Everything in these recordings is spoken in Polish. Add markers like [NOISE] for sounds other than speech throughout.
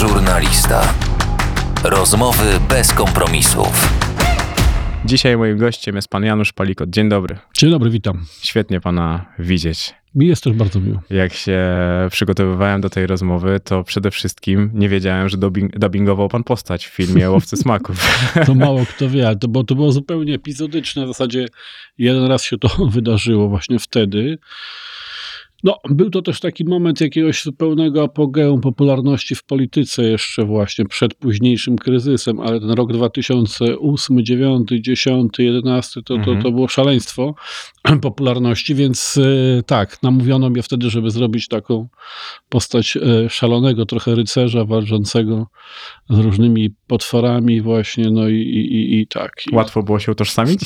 Żurnalista. Rozmowy bez kompromisów. Dzisiaj moim gościem jest pan Janusz Palikot. Dzień dobry. Dzień dobry, witam. Świetnie pana widzieć. Mi jest też bardzo miło. Jak się przygotowywałem do tej rozmowy, to przede wszystkim nie wiedziałem, że dubbing, dubbingował pan postać w filmie Łowcy Smaków. [LAUGHS] To mało kto wie, ale to, bo to było zupełnie epizodyczne. W zasadzie jeden raz się to [LAUGHS] wydarzyło właśnie wtedy. No, był to też taki moment jakiegoś zupełnego apogeum popularności w polityce jeszcze właśnie przed późniejszym kryzysem, ale ten rok 2008, 9, 10, 11 to, to, to było szaleństwo [CLEARS THROAT] popularności, więc e, tak, namówiono mnie wtedy, żeby zrobić taką postać e, szalonego trochę rycerza walczącego z różnymi potworami właśnie, no i, i, i, tak. Łatwo było się utożsamić?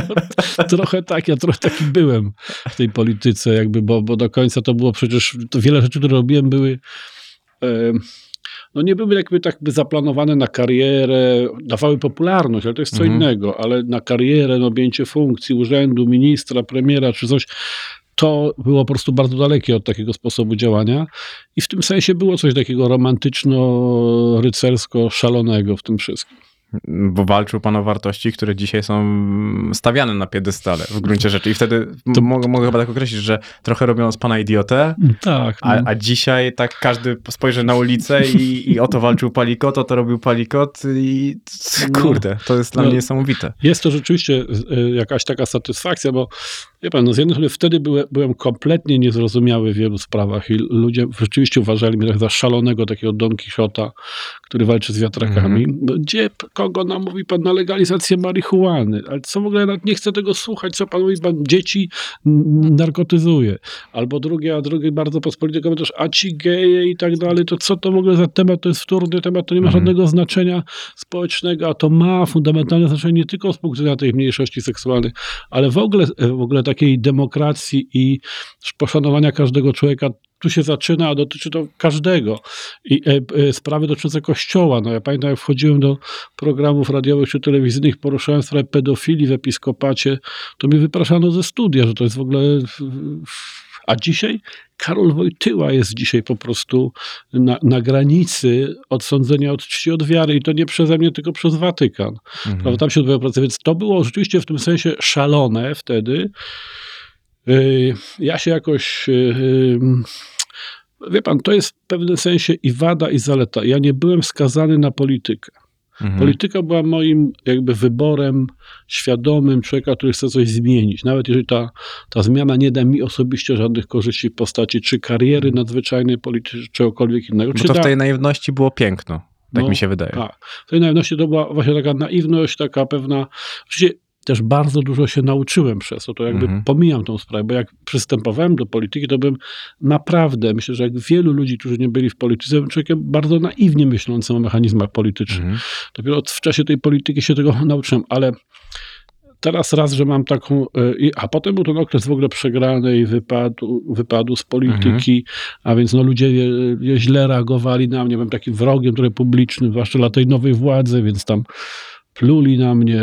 [LAUGHS] trochę tak, ja trochę taki byłem w tej polityce jakby, bo, bo do końca to było przecież, to wiele rzeczy, które robiłem były no nie były jakby tak by zaplanowane na karierę, dawały popularność, ale to jest co Mhm. innego, ale na karierę, no objęcie funkcji, urzędu, ministra, premiera czy coś, to było po prostu bardzo dalekie od takiego sposobu działania i w tym sensie było coś takiego romantyczno-rycersko-szalonego w tym wszystkim. Bo walczył pan o wartości, które dzisiaj są stawiane na piedestale w gruncie rzeczy. I wtedy To- mogę, mogę chyba tak określić, że trochę robią z pana idiotę, Tak. a, no. a dzisiaj tak każdy spojrzy na ulicę i, i o to walczył Palikot, o to robił Palikot i No. kurde, to jest dla No. mnie niesamowite. Jest to rzeczywiście y, jakaś taka satysfakcja, bo wie pan, no z jednej strony wtedy byłem, byłem kompletnie niezrozumiały w wielu sprawach i ludzie rzeczywiście uważali mnie tak za szalonego takiego Don Quixota, który walczy z wiatrakami. No, Gdzie, kogo namówi pan na legalizację marihuany? Ale co w ogóle, nawet nie chcę tego słuchać, co pan mówi, pan dzieci narkotyzuje. Albo drugie, a drugi bardzo pospolity komentarz, a ci geje i tak dalej, to co to w ogóle za temat, to jest wtórny temat, to nie ma Mhm. żadnego znaczenia społecznego, a to ma fundamentalne znaczenie nie tylko z punktu widzenia tych mniejszości seksualnych, ale w ogóle, w ogóle takiej demokracji i poszanowania każdego człowieka. Tu się zaczyna, a dotyczy to każdego. I e, e, sprawy dotyczące kościoła. No ja pamiętam, jak wchodziłem do programów radiowych czy telewizyjnych, poruszałem sprawę pedofilii w episkopacie, to mi wypraszano ze studia, że to jest w ogóle... A dzisiaj Karol Wojtyła jest dzisiaj po prostu na, na granicy odsądzenia od czci od wiary i to nie przeze mnie, tylko przez Watykan. Mhm. Prawda? Tam się odbywa praca, więc to było rzeczywiście w tym sensie szalone wtedy. Yy, Ja się jakoś. Wie pan, to jest w pewnym sensie i wada, i zaleta. Ja nie byłem skazany na politykę. Mhm. Polityka była moim jakby wyborem świadomym człowieka, który chce coś zmienić. Nawet jeżeli ta, ta zmiana nie da mi osobiście żadnych korzyści w postaci czy kariery nadzwyczajnej politycznej, czy czegokolwiek innego. Bo Czy to w da- tej naiwności było piękno, tak No, mi się wydaje. tak. W tej naiwności to była właśnie taka naiwność, taka pewna. Oczywiście też bardzo dużo się nauczyłem przez to, to jakby Mhm. pomijam tą sprawę, bo jak przystępowałem do polityki, to byłem naprawdę, myślę, że jak wielu ludzi, którzy nie byli w polityce, byłem człowiekiem bardzo naiwnie myślącym o mechanizmach politycznych. Mhm. Dopiero w czasie tej polityki się tego [LAUGHS] nauczyłem, ale teraz raz, że mam taką, e, i- a potem był ten okres w ogóle przegranej wypadu, wypadu z polityki, a więc no ludzie źle reagowali na mnie, byłem takim wrogiem trochę publicznym, zwłaszcza dla tej nowej władzy, więc tam pluli na mnie,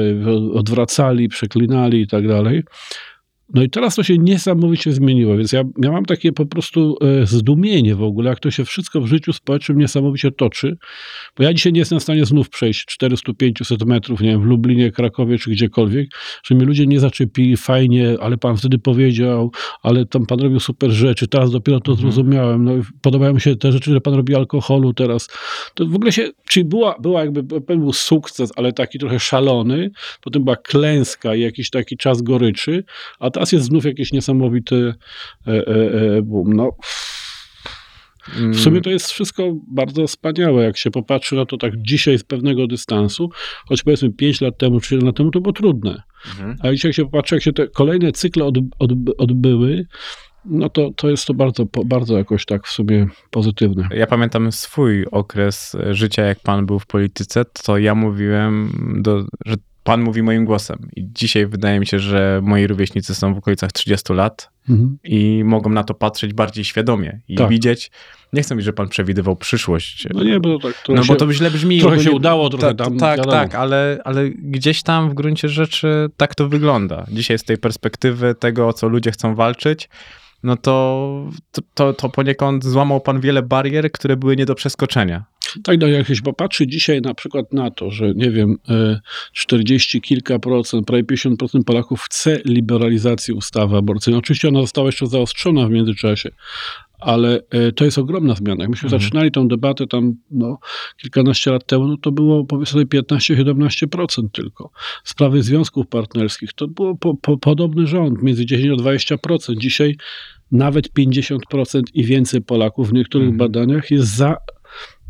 odwracali, przeklinali i tak dalej. No i teraz to się niesamowicie zmieniło, więc ja, ja mam takie po prostu e, zdumienie w ogóle, jak to się wszystko w życiu społecznym niesamowicie toczy, bo ja dzisiaj nie jestem w stanie znów przejść 400-500 metrów, nie wiem, w Lublinie, Krakowie czy gdziekolwiek, że mnie ludzie nie zaczepili fajnie, ale pan wtedy powiedział, ale tam pan robił super rzeczy, teraz dopiero to Mhm. zrozumiałem, no i podobają mi się te rzeczy, że pan robi alkoholu teraz. To w ogóle się, czyli była, była jakby, pewien był sukces, ale taki trochę szalony, potem była klęska i jakiś taki czas goryczy, a teraz jest znów jakiś niesamowity e, e, e, boom. No, Mm, w sumie to jest wszystko bardzo wspaniałe, jak się popatrzy na to tak dzisiaj z pewnego dystansu, choć powiedzmy 5 lat temu czy 7 lat temu to było trudne. Mhm. A dzisiaj jak się popatrzy, jak się te kolejne cykle od, od, odbyły, no to, to jest to bardzo, bardzo jakoś tak w sumie pozytywne. Ja pamiętam swój okres życia, jak pan był w polityce, to ja mówiłem, do, że pan mówi moim głosem. I dzisiaj wydaje mi się, że moi rówieśnicy są w okolicach 30 lat Mhm. i mogą na to patrzeć bardziej świadomie i Tak. widzieć. Nie chcę mówić, że pan przewidywał przyszłość. No nie, bo to tak trochę No bo się- to źle brzmi. trochę bo się nie- udało, trochę Ta- tam, Tak, wiadomo. tak, ale, ale gdzieś tam w gruncie rzeczy tak to wygląda. Dzisiaj z tej perspektywy tego, o co ludzie chcą walczyć, no to, to, to, poniekąd złamał pan wiele barier, które były nie do przeskoczenia. Tak, no jak się popatrzy dzisiaj na przykład na to, że nie wiem, e, 40 kilka procent, prawie 50% Polaków chce liberalizacji ustawy aborcyjnej. Oczywiście ona została jeszcze zaostrzona w międzyczasie, ale e, to jest ogromna zmiana. Jak myśmy Mhm. zaczynali tą debatę tam no, kilkanaście lat temu, no to było powiedzmy sobie 15-17% tylko. Sprawy związków partnerskich to było po, po, podobny rząd, między 10 a 20%. Dzisiaj nawet 50% i więcej Polaków w niektórych Mhm. badaniach jest za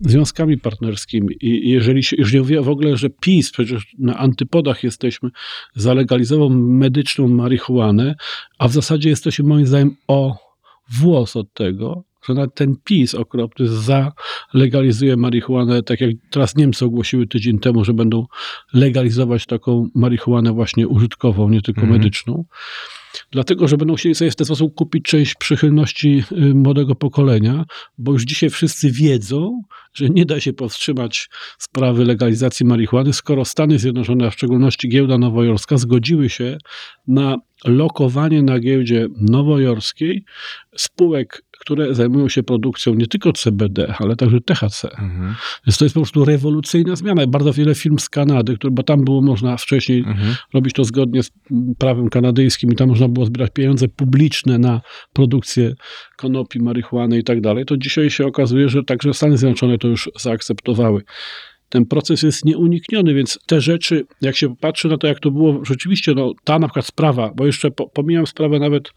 związkami partnerskimi. I jeżeli się, już nie mówię w ogóle, że PiS, przecież na antypodach jesteśmy, zalegalizował medyczną marihuanę, a w zasadzie jesteśmy moim zdaniem o włos od tego, że nawet ten PiS okropny zalegalizuje marihuanę, tak jak teraz Niemcy ogłosiły tydzień temu, że będą legalizować taką marihuanę właśnie użytkową, nie tylko Mhm. medyczną. Dlatego, że będą chcieli sobie w ten sposób kupić część przychylności y, młodego pokolenia, bo już dzisiaj wszyscy wiedzą, że nie da się powstrzymać sprawy legalizacji marihuany, skoro Stany Zjednoczone, a w szczególności giełda nowojorska, zgodziły się na lokowanie na giełdzie nowojorskiej spółek, które zajmują się produkcją nie tylko CBD, ale także THC. Mhm. Więc to jest po prostu rewolucyjna zmiana. Bardzo wiele firm z Kanady, które, bo tam było można wcześniej Mhm. robić to zgodnie z prawem kanadyjskim i tam można było zbierać pieniądze publiczne na produkcję konopi, marihuany i tak dalej, to dzisiaj się okazuje, że także Stany Zjednoczone to już zaakceptowały. Ten proces jest nieunikniony, więc te rzeczy, jak się patrzy na to, jak to było rzeczywiście, no ta na przykład sprawa, bo jeszcze po, pomijam sprawę nawet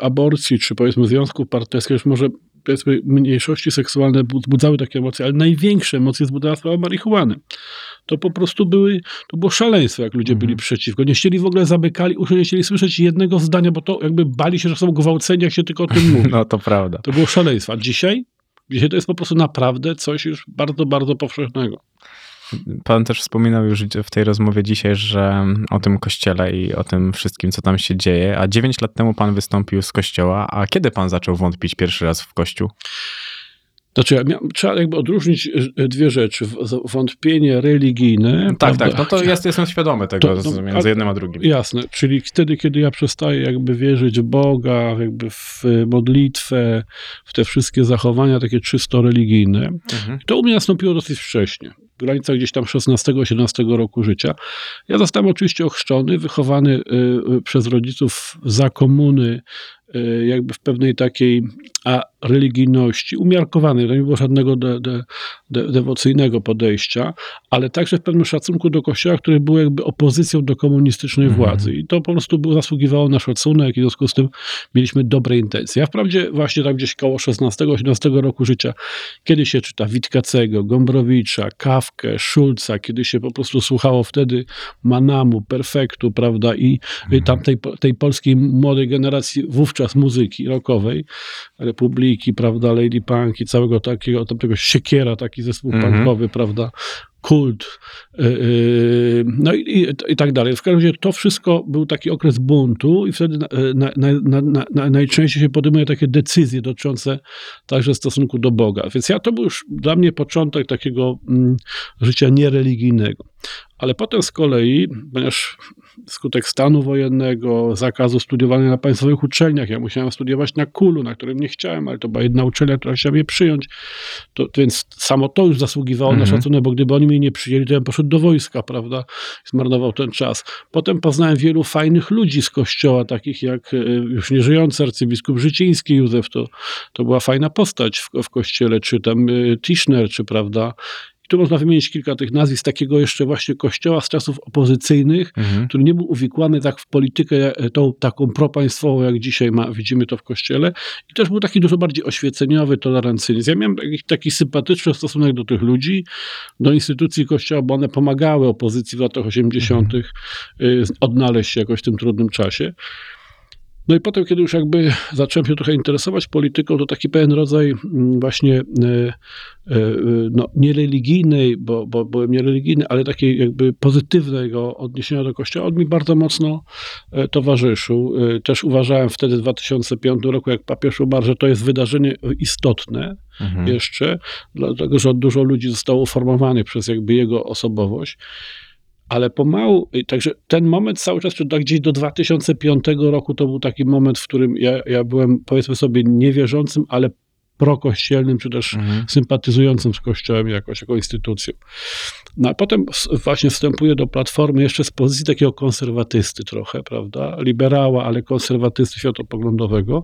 aborcji, czy powiedzmy związków partnerskich, już może powiedzmy mniejszości seksualne wzbudzały takie emocje, ale największe emocje wzbudzała sprawa marihuany. To po prostu były, to było szaleństwo, jak ludzie Mhm. byli przeciwko. Nie chcieli w ogóle zamykali uszy, nie chcieli słyszeć jednego zdania, bo to jakby bali się, że są gwałceni, jak się tylko o tym [LAUGHS] mówi. No to prawda. To było szaleństwo. A dzisiaj? Dzisiaj to jest po prostu naprawdę coś już bardzo, bardzo powszechnego. Pan też wspominał już w tej rozmowie dzisiaj, że o tym kościele i o tym wszystkim, co tam się dzieje. A 9 lat temu pan wystąpił z kościoła. A kiedy pan zaczął wątpić pierwszy raz w kościół? Znaczy, ja miał, trzeba jakby odróżnić y, dwie rzeczy. Wątpienie religijne. Tak, prawda? tak. No to [LAUGHS] jest, jestem świadomy tego To- między jednym a drugim. Jasne, czyli wtedy, kiedy ja przestaję jakby wierzyć w Boga, jakby w modlitwę, w te wszystkie zachowania takie czysto religijne, Mhm. to u mnie nastąpiło dosyć wcześnie, w granicach gdzieś tam 16-17 roku życia. Ja zostałem oczywiście ochrzczony, wychowany y, y, przez rodziców za komuny, y, jakby w pewnej takiej a religijności, umiarkowanej, to nie było żadnego de, de, de, dewocyjnego podejścia, ale także w pewnym szacunku do kościoła, który był jakby opozycją do komunistycznej Mhm. władzy. I to po prostu było, zasługiwało na szacunek i w związku z tym mieliśmy dobre intencje. Ja wprawdzie właśnie tam gdzieś koło 16-18 roku życia, kiedy się czyta Witkacego, Gombrowicza, Kawkę, Szulca, kiedy się po prostu słuchało wtedy Manamu, Perfektu, prawda, i Mhm. tamtej po- tej polskiej młodej generacji wówczas muzyki rockowej, Republiki, prawda, Lady Punk i całego takiego, tamtego Siekiera, taki zespół Mhm. punkowy, prawda, kult, yy, no i, i, i tak dalej. W każdym razie to wszystko był taki okres buntu i wtedy na, na, na, na, najczęściej się podejmuje takie decyzje dotyczące także stosunku do Boga. Więc ja to był już dla mnie początek takiego mm, życia niereligijnego. Ale potem z kolei, ponieważ skutek stanu wojennego, zakazu studiowania na państwowych uczelniach, ja musiałem studiować na Kulu, na którym nie chciałem, ale to była jedna uczelnia, która chciała mnie przyjąć, to, więc samo to już zasługiwało na Mhm. szacunek, bo gdyby oni mnie nie przyjęli, to ja bym poszedł do wojska, prawda, i zmarnował ten czas. Potem poznałem wielu fajnych ludzi z kościoła, takich jak e, już nieżyjący arcybiskup Życiński Józef, to, to była fajna postać w, w kościele, czy tam e, Tischner, czy prawda, tu można wymienić kilka tych nazwisk takiego jeszcze właśnie kościoła z czasów opozycyjnych, Mhm. który nie był uwikłany tak w politykę e, tą taką propaństwową, jak dzisiaj ma, widzimy to w kościele. I też był taki dużo bardziej oświeceniowy, tolerancyjny. Ja miałem taki, taki sympatyczny stosunek do tych ludzi, do instytucji kościoła, bo one pomagały opozycji w latach 80. y, odnaleźć się jakoś w tym trudnym czasie. No i potem, kiedy już jakby zacząłem się trochę interesować polityką, to taki pewien rodzaj mm, właśnie e, e, no, niereligijnej, bo, bo byłem niereligijny, ale takiej jakby pozytywnego odniesienia do Kościoła, on mi bardzo mocno e, towarzyszył. E, Też uważałem wtedy w 2005 roku, jak papież umarł, że to jest wydarzenie istotne Mhm. jeszcze, dlatego że dużo ludzi zostało uformowanych przez jakby jego osobowość. Ale pomału, i także ten moment cały czas, tak gdzieś do 2005 roku, to był taki moment, w którym ja, ja byłem, powiedzmy sobie, niewierzącym, ale prokościelnym, czy też Mhm. sympatyzującym z Kościołem jakoś, jako instytucją. No a potem właśnie wstępuję do Platformy jeszcze z pozycji takiego konserwatysty trochę, prawda, liberała, ale konserwatysty światopoglądowego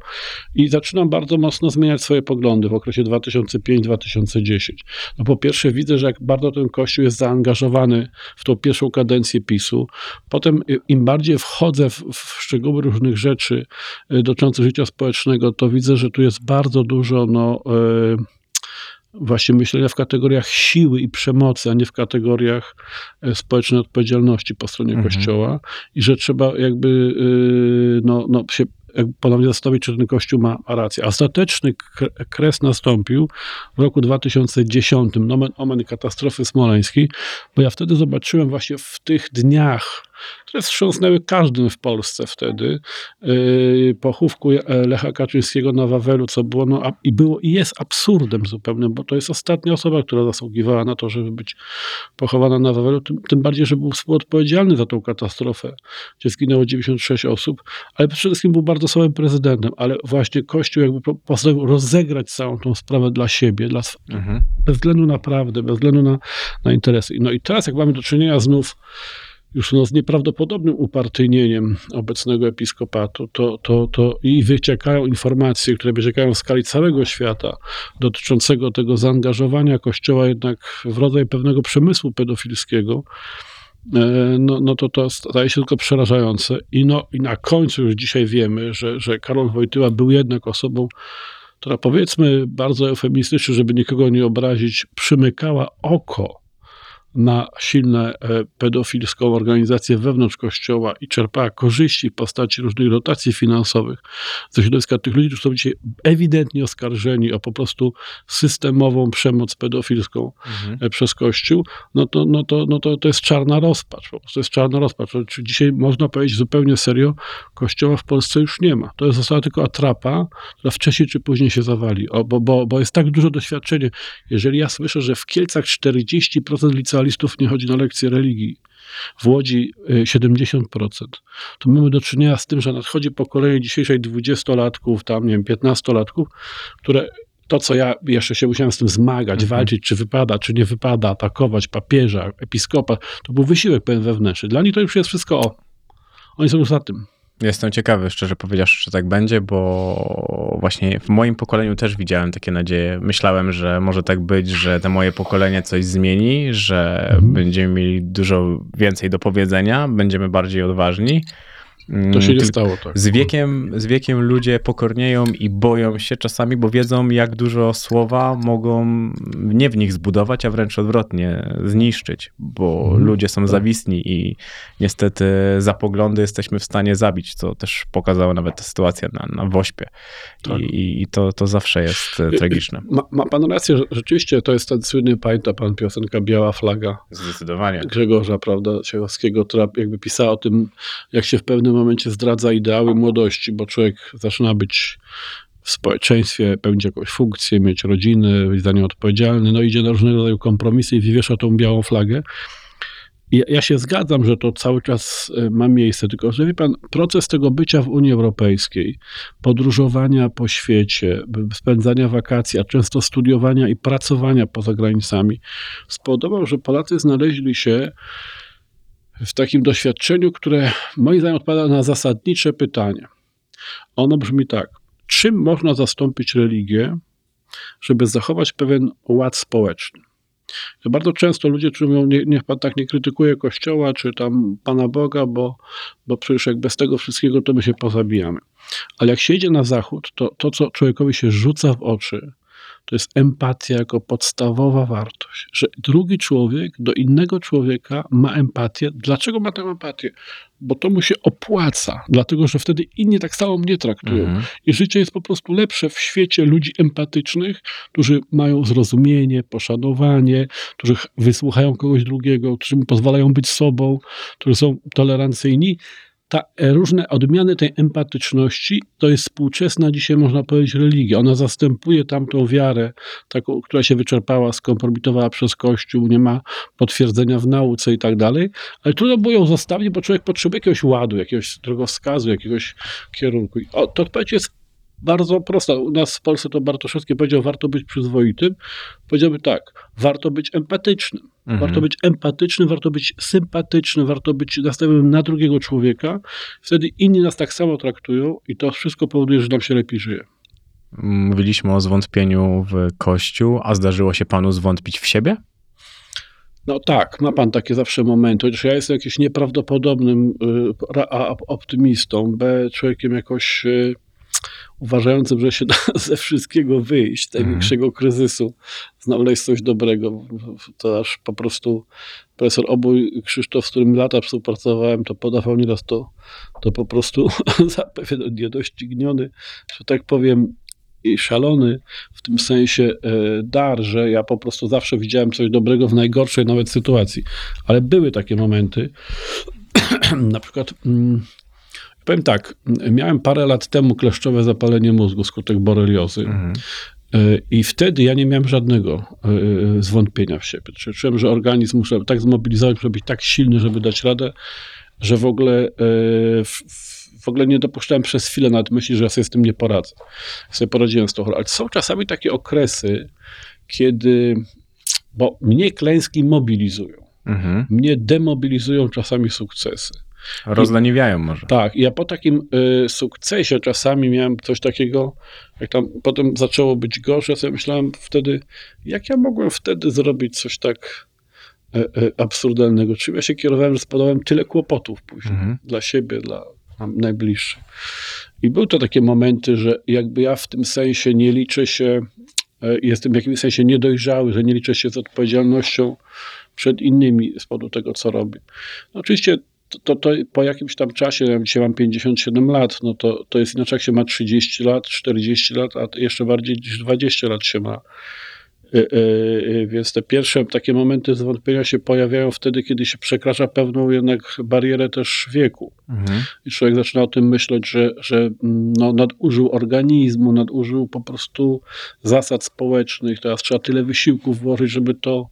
i zaczynam bardzo mocno zmieniać swoje poglądy w okresie 2005-2010. No po pierwsze widzę, że jak bardzo ten Kościół jest zaangażowany w tą pierwszą kadencję PiSu, potem y, im bardziej wchodzę w, w szczegóły różnych rzeczy y, dotyczących życia społecznego, to widzę, że tu jest bardzo dużo no, y, właśnie myślenia w kategoriach siły i przemocy, a nie w kategoriach e, społecznej odpowiedzialności po stronie Mhm. Kościoła i że trzeba jakby y, no, no, się ponownie zastanowić, czy ten Kościół ma rację. Ostateczny kre- kres nastąpił w roku 2010, nomen omen katastrofy smoleńskiej, bo ja wtedy zobaczyłem właśnie w tych dniach, które wstrząsnęły każdym w Polsce wtedy, yy, pochówku e, Lecha Kaczyńskiego na Wawelu, co było, no, i było i jest absurdem zupełnym, bo to jest ostatnia osoba, która zasługiwała na to, żeby być pochowana na Wawelu, tym, tym bardziej, że był współodpowiedzialny za tą katastrofę, gdzie zginęło 96 osób, ale przede wszystkim był bardzo słabym prezydentem, ale właśnie Kościół jakby po- postanowił rozegrać całą tą sprawę dla siebie, dla, Mhm. bez względu na prawdę, bez względu na, na interesy. No i teraz, jak mamy do czynienia znów już no, z nieprawdopodobnym upartyjnieniem obecnego episkopatu, to, to, to i wyciekają informacje, które wyciekają w skali całego świata dotyczącego tego zaangażowania Kościoła jednak w rodzaj pewnego przemysłu pedofilskiego, e, no, no to to staje się tylko przerażające. I, no, I na końcu już dzisiaj wiemy, że, że Karol Wojtyła był jednak osobą, która powiedzmy bardzo eufemistycznie, żeby nikogo nie obrazić, przymykała oko na silne e, pedofilską organizację wewnątrz kościoła i czerpała korzyści w postaci różnych dotacji finansowych ze środowiska tych ludzi, którzy są dzisiaj ewidentnie oskarżeni o po prostu systemową przemoc pedofilską Mhm. e, przez Kościół, no to, no to, no to, to jest czarna rozpacz. Po prostu to jest czarna rozpacz. Czy dzisiaj można powiedzieć zupełnie serio, Kościoła w Polsce już nie ma. To jest została tylko atrapa, która wcześniej czy później się zawali, o, bo, bo, bo jest tak dużo doświadczenia. Jeżeli ja słyszę, że w Kielcach 40% licealistów nie chodzi na lekcje religii, w Łodzi y, 70%, to mamy do czynienia z tym, że nadchodzi pokolenie dzisiejszej 20-latków, tam nie wiem, 15-latków, które to, co ja jeszcze się musiałem z tym zmagać, Mhm. walczyć, czy wypada, czy nie wypada, atakować papieża, episkopa, to był wysiłek pewien wewnętrzny. Dla nich to już jest wszystko o. Oni są już za tym. Jestem ciekawy, szczerze powiedziawszy, czy tak będzie, bo właśnie w moim pokoleniu też widziałem takie nadzieje. Myślałem, że może tak być, że te moje pokolenie coś zmieni, że Mhm. będziemy mieli dużo więcej do powiedzenia, będziemy bardziej odważni. To się Mm, nie stało tak. Z wiekiem, z wiekiem ludzie pokornieją i boją się czasami, bo wiedzą, jak dużo słowa mogą nie w nich zbudować, a wręcz odwrotnie zniszczyć, bo Mhm, ludzie są tak. zawistni i niestety za poglądy jesteśmy w stanie zabić, co też pokazała nawet ta sytuacja na, na Wośpie. Tak. I, i to, to zawsze jest e, tragiczne. Ma, ma pan rację, rzeczywiście to jest ten słynny, pamięta pan piosenka Biała Flaga Zdecydowanie. Grzegorza, prawda, Ciechowskiego, która jakby pisała o tym, jak się w pewnym momencie zdradza ideały młodości, bo człowiek zaczyna być w społeczeństwie, pełnić jakąś funkcję, mieć rodzinę, być za nią odpowiedzialny, no idzie na różnego rodzaju kompromisy i wywiesza tą białą flagę. I ja- się zgadzam, że to cały czas e, ma miejsce, tylko że wie pan, proces tego bycia w Unii Europejskiej, podróżowania po świecie, spędzania wakacji, a często studiowania i pracowania poza granicami, spowodował, że Polacy znaleźli się w takim doświadczeniu, które moim zdaniem odpowiada na zasadnicze pytanie. Ono brzmi tak. Czym można zastąpić religię, żeby zachować pewien ład społeczny? Bardzo często ludzie, mówią, nie, niech pan tak nie krytykuje Kościoła, czy tam Pana Boga, bo, bo przecież jak bez tego wszystkiego, to my się pozabijamy. Ale jak się idzie na zachód, to to, co człowiekowi się rzuca w oczy, to jest empatia jako podstawowa wartość. Że drugi człowiek do innego człowieka ma empatię. Dlaczego ma tę empatię? Bo to mu się opłaca, dlatego że wtedy inni tak samo mnie traktują. Mhm. I życie jest po prostu lepsze w świecie ludzi empatycznych, którzy mają zrozumienie, poszanowanie, którzy ch- wysłuchają kogoś drugiego, którzy mu pozwalają być sobą, którzy są tolerancyjni. Ta e, różne odmiany tej empatyczności to jest współczesna dzisiaj, można powiedzieć, religia. Ona zastępuje tamtą wiarę, taką, która się wyczerpała, skompromitowała przez Kościół, nie ma potwierdzenia w nauce i tak dalej, ale trudno było ją zostawić, bo człowiek potrzebuje jakiegoś ładu, jakiegoś drogowskazu, jakiegoś kierunku. O, to odpowiedź jest bardzo prosta. U nas w Polsce to Bartoszewski powiedział, warto być przyzwoitym. Powiedziałby tak, warto być empatycznym. Mhm. Warto być empatycznym, warto być sympatycznym, warto być nastawionym na drugiego człowieka. Wtedy inni nas tak samo traktują i to wszystko powoduje, że nam się lepiej żyje. Mówiliśmy o zwątpieniu w Kościół, a zdarzyło się panu zwątpić w siebie? No tak, ma pan takie zawsze momenty, chociaż ja jestem jakimś nieprawdopodobnym y, a- optymistą, B, człowiekiem jakoś y, uważającym, że się [LAUGHS] da ze wszystkiego wyjść, z największego kryzysu, znaleźć coś dobrego. To aż po prostu profesor Obój Krzysztof, z którym lata współpracowałem, to podawał nieraz to, to po prostu [LAUGHS] za pewien niedościgniony, że tak powiem, i szalony w tym sensie e, dar, że ja po prostu zawsze widziałem coś dobrego w najgorszej nawet sytuacji. Ale były takie momenty, [CLEARS THROAT] na przykład mm, powiem tak, miałem parę lat temu kleszczowe zapalenie mózgu skutek boreliozy. Mhm. E, I wtedy ja nie miałem żadnego e, zwątpienia w siebie. Czułem, że organizm muszę tak zmobilizować, żeby być tak silny, żeby dać radę, że w ogóle, e, w, w ogóle nie dopuszczałem przez chwilę nawet myśli, że ja sobie z tym nie poradzę. Sobie poradziłem z tą chorobą. Ale są czasami takie okresy, kiedy, bo mnie klęski mobilizują. Mhm. Mnie demobilizują czasami sukcesy. Rozleniwiają może. Tak, ja po takim y, sukcesie czasami miałem coś takiego, jak tam potem zaczęło być gorzej, ja sobie myślałem wtedy, jak ja mogłem wtedy zrobić coś tak e, e, absurdalnego. Czym ja się kierowałem, że spadałem tyle kłopotów później Mhm. dla siebie, dla najbliższych. I były to takie momenty, że jakby ja w tym sensie nie liczę się, e, jestem w jakimś sensie niedojrzały, że nie liczę się z odpowiedzialnością przed innymi z powodu tego, co robię. No oczywiście to, to, po jakimś tam czasie, ja dzisiaj mam 57 lat, no to, to jest inaczej, jak się ma 30 lat, 40 lat, a jeszcze bardziej niż 20 lat się ma. Y, y, y, Więc te pierwsze takie momenty zwątpienia się pojawiają wtedy, kiedy się przekracza pewną jednak barierę też wieku. Mhm. I człowiek zaczyna o tym myśleć, że, że mm, no, nadużył organizmu, nadużył po prostu zasad społecznych. Teraz trzeba tyle wysiłków włożyć, żeby to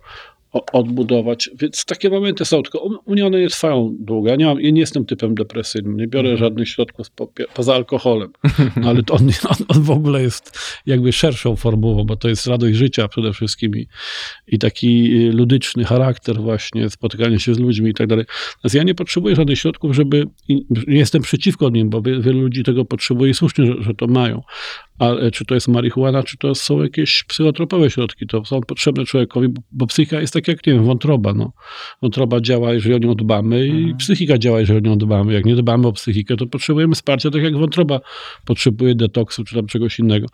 odbudować. Więc takie momenty są, tylko u- mnie one nie trwają długo. Ja nie, mam, ja nie jestem typem depresyjnym, nie biorę żadnych środków popie- poza alkoholem. [LAUGHS] No, ale to on, on, on w ogóle jest jakby szerszą formułą, bo to jest radość życia przede wszystkim i, i taki y, ludyczny charakter właśnie, spotykanie się z ludźmi i tak dalej. Natomiast ja nie potrzebuję żadnych środków, żeby, nie jestem przeciwko nim, bo wie- wielu ludzi tego potrzebuje i słusznie, że, że to mają. Ale czy to jest marihuana, czy to są jakieś psychotropowe środki, to są potrzebne człowiekowi, bo, psychika jest tak jak, nie wiem, wątroba. No. Wątroba działa, jeżeli o nią dbamy i Mhm. psychika działa, jeżeli o nią dbamy. Jak nie dbamy o psychikę, to potrzebujemy wsparcia, tak jak wątroba potrzebuje detoksu, czy tam czegoś innego.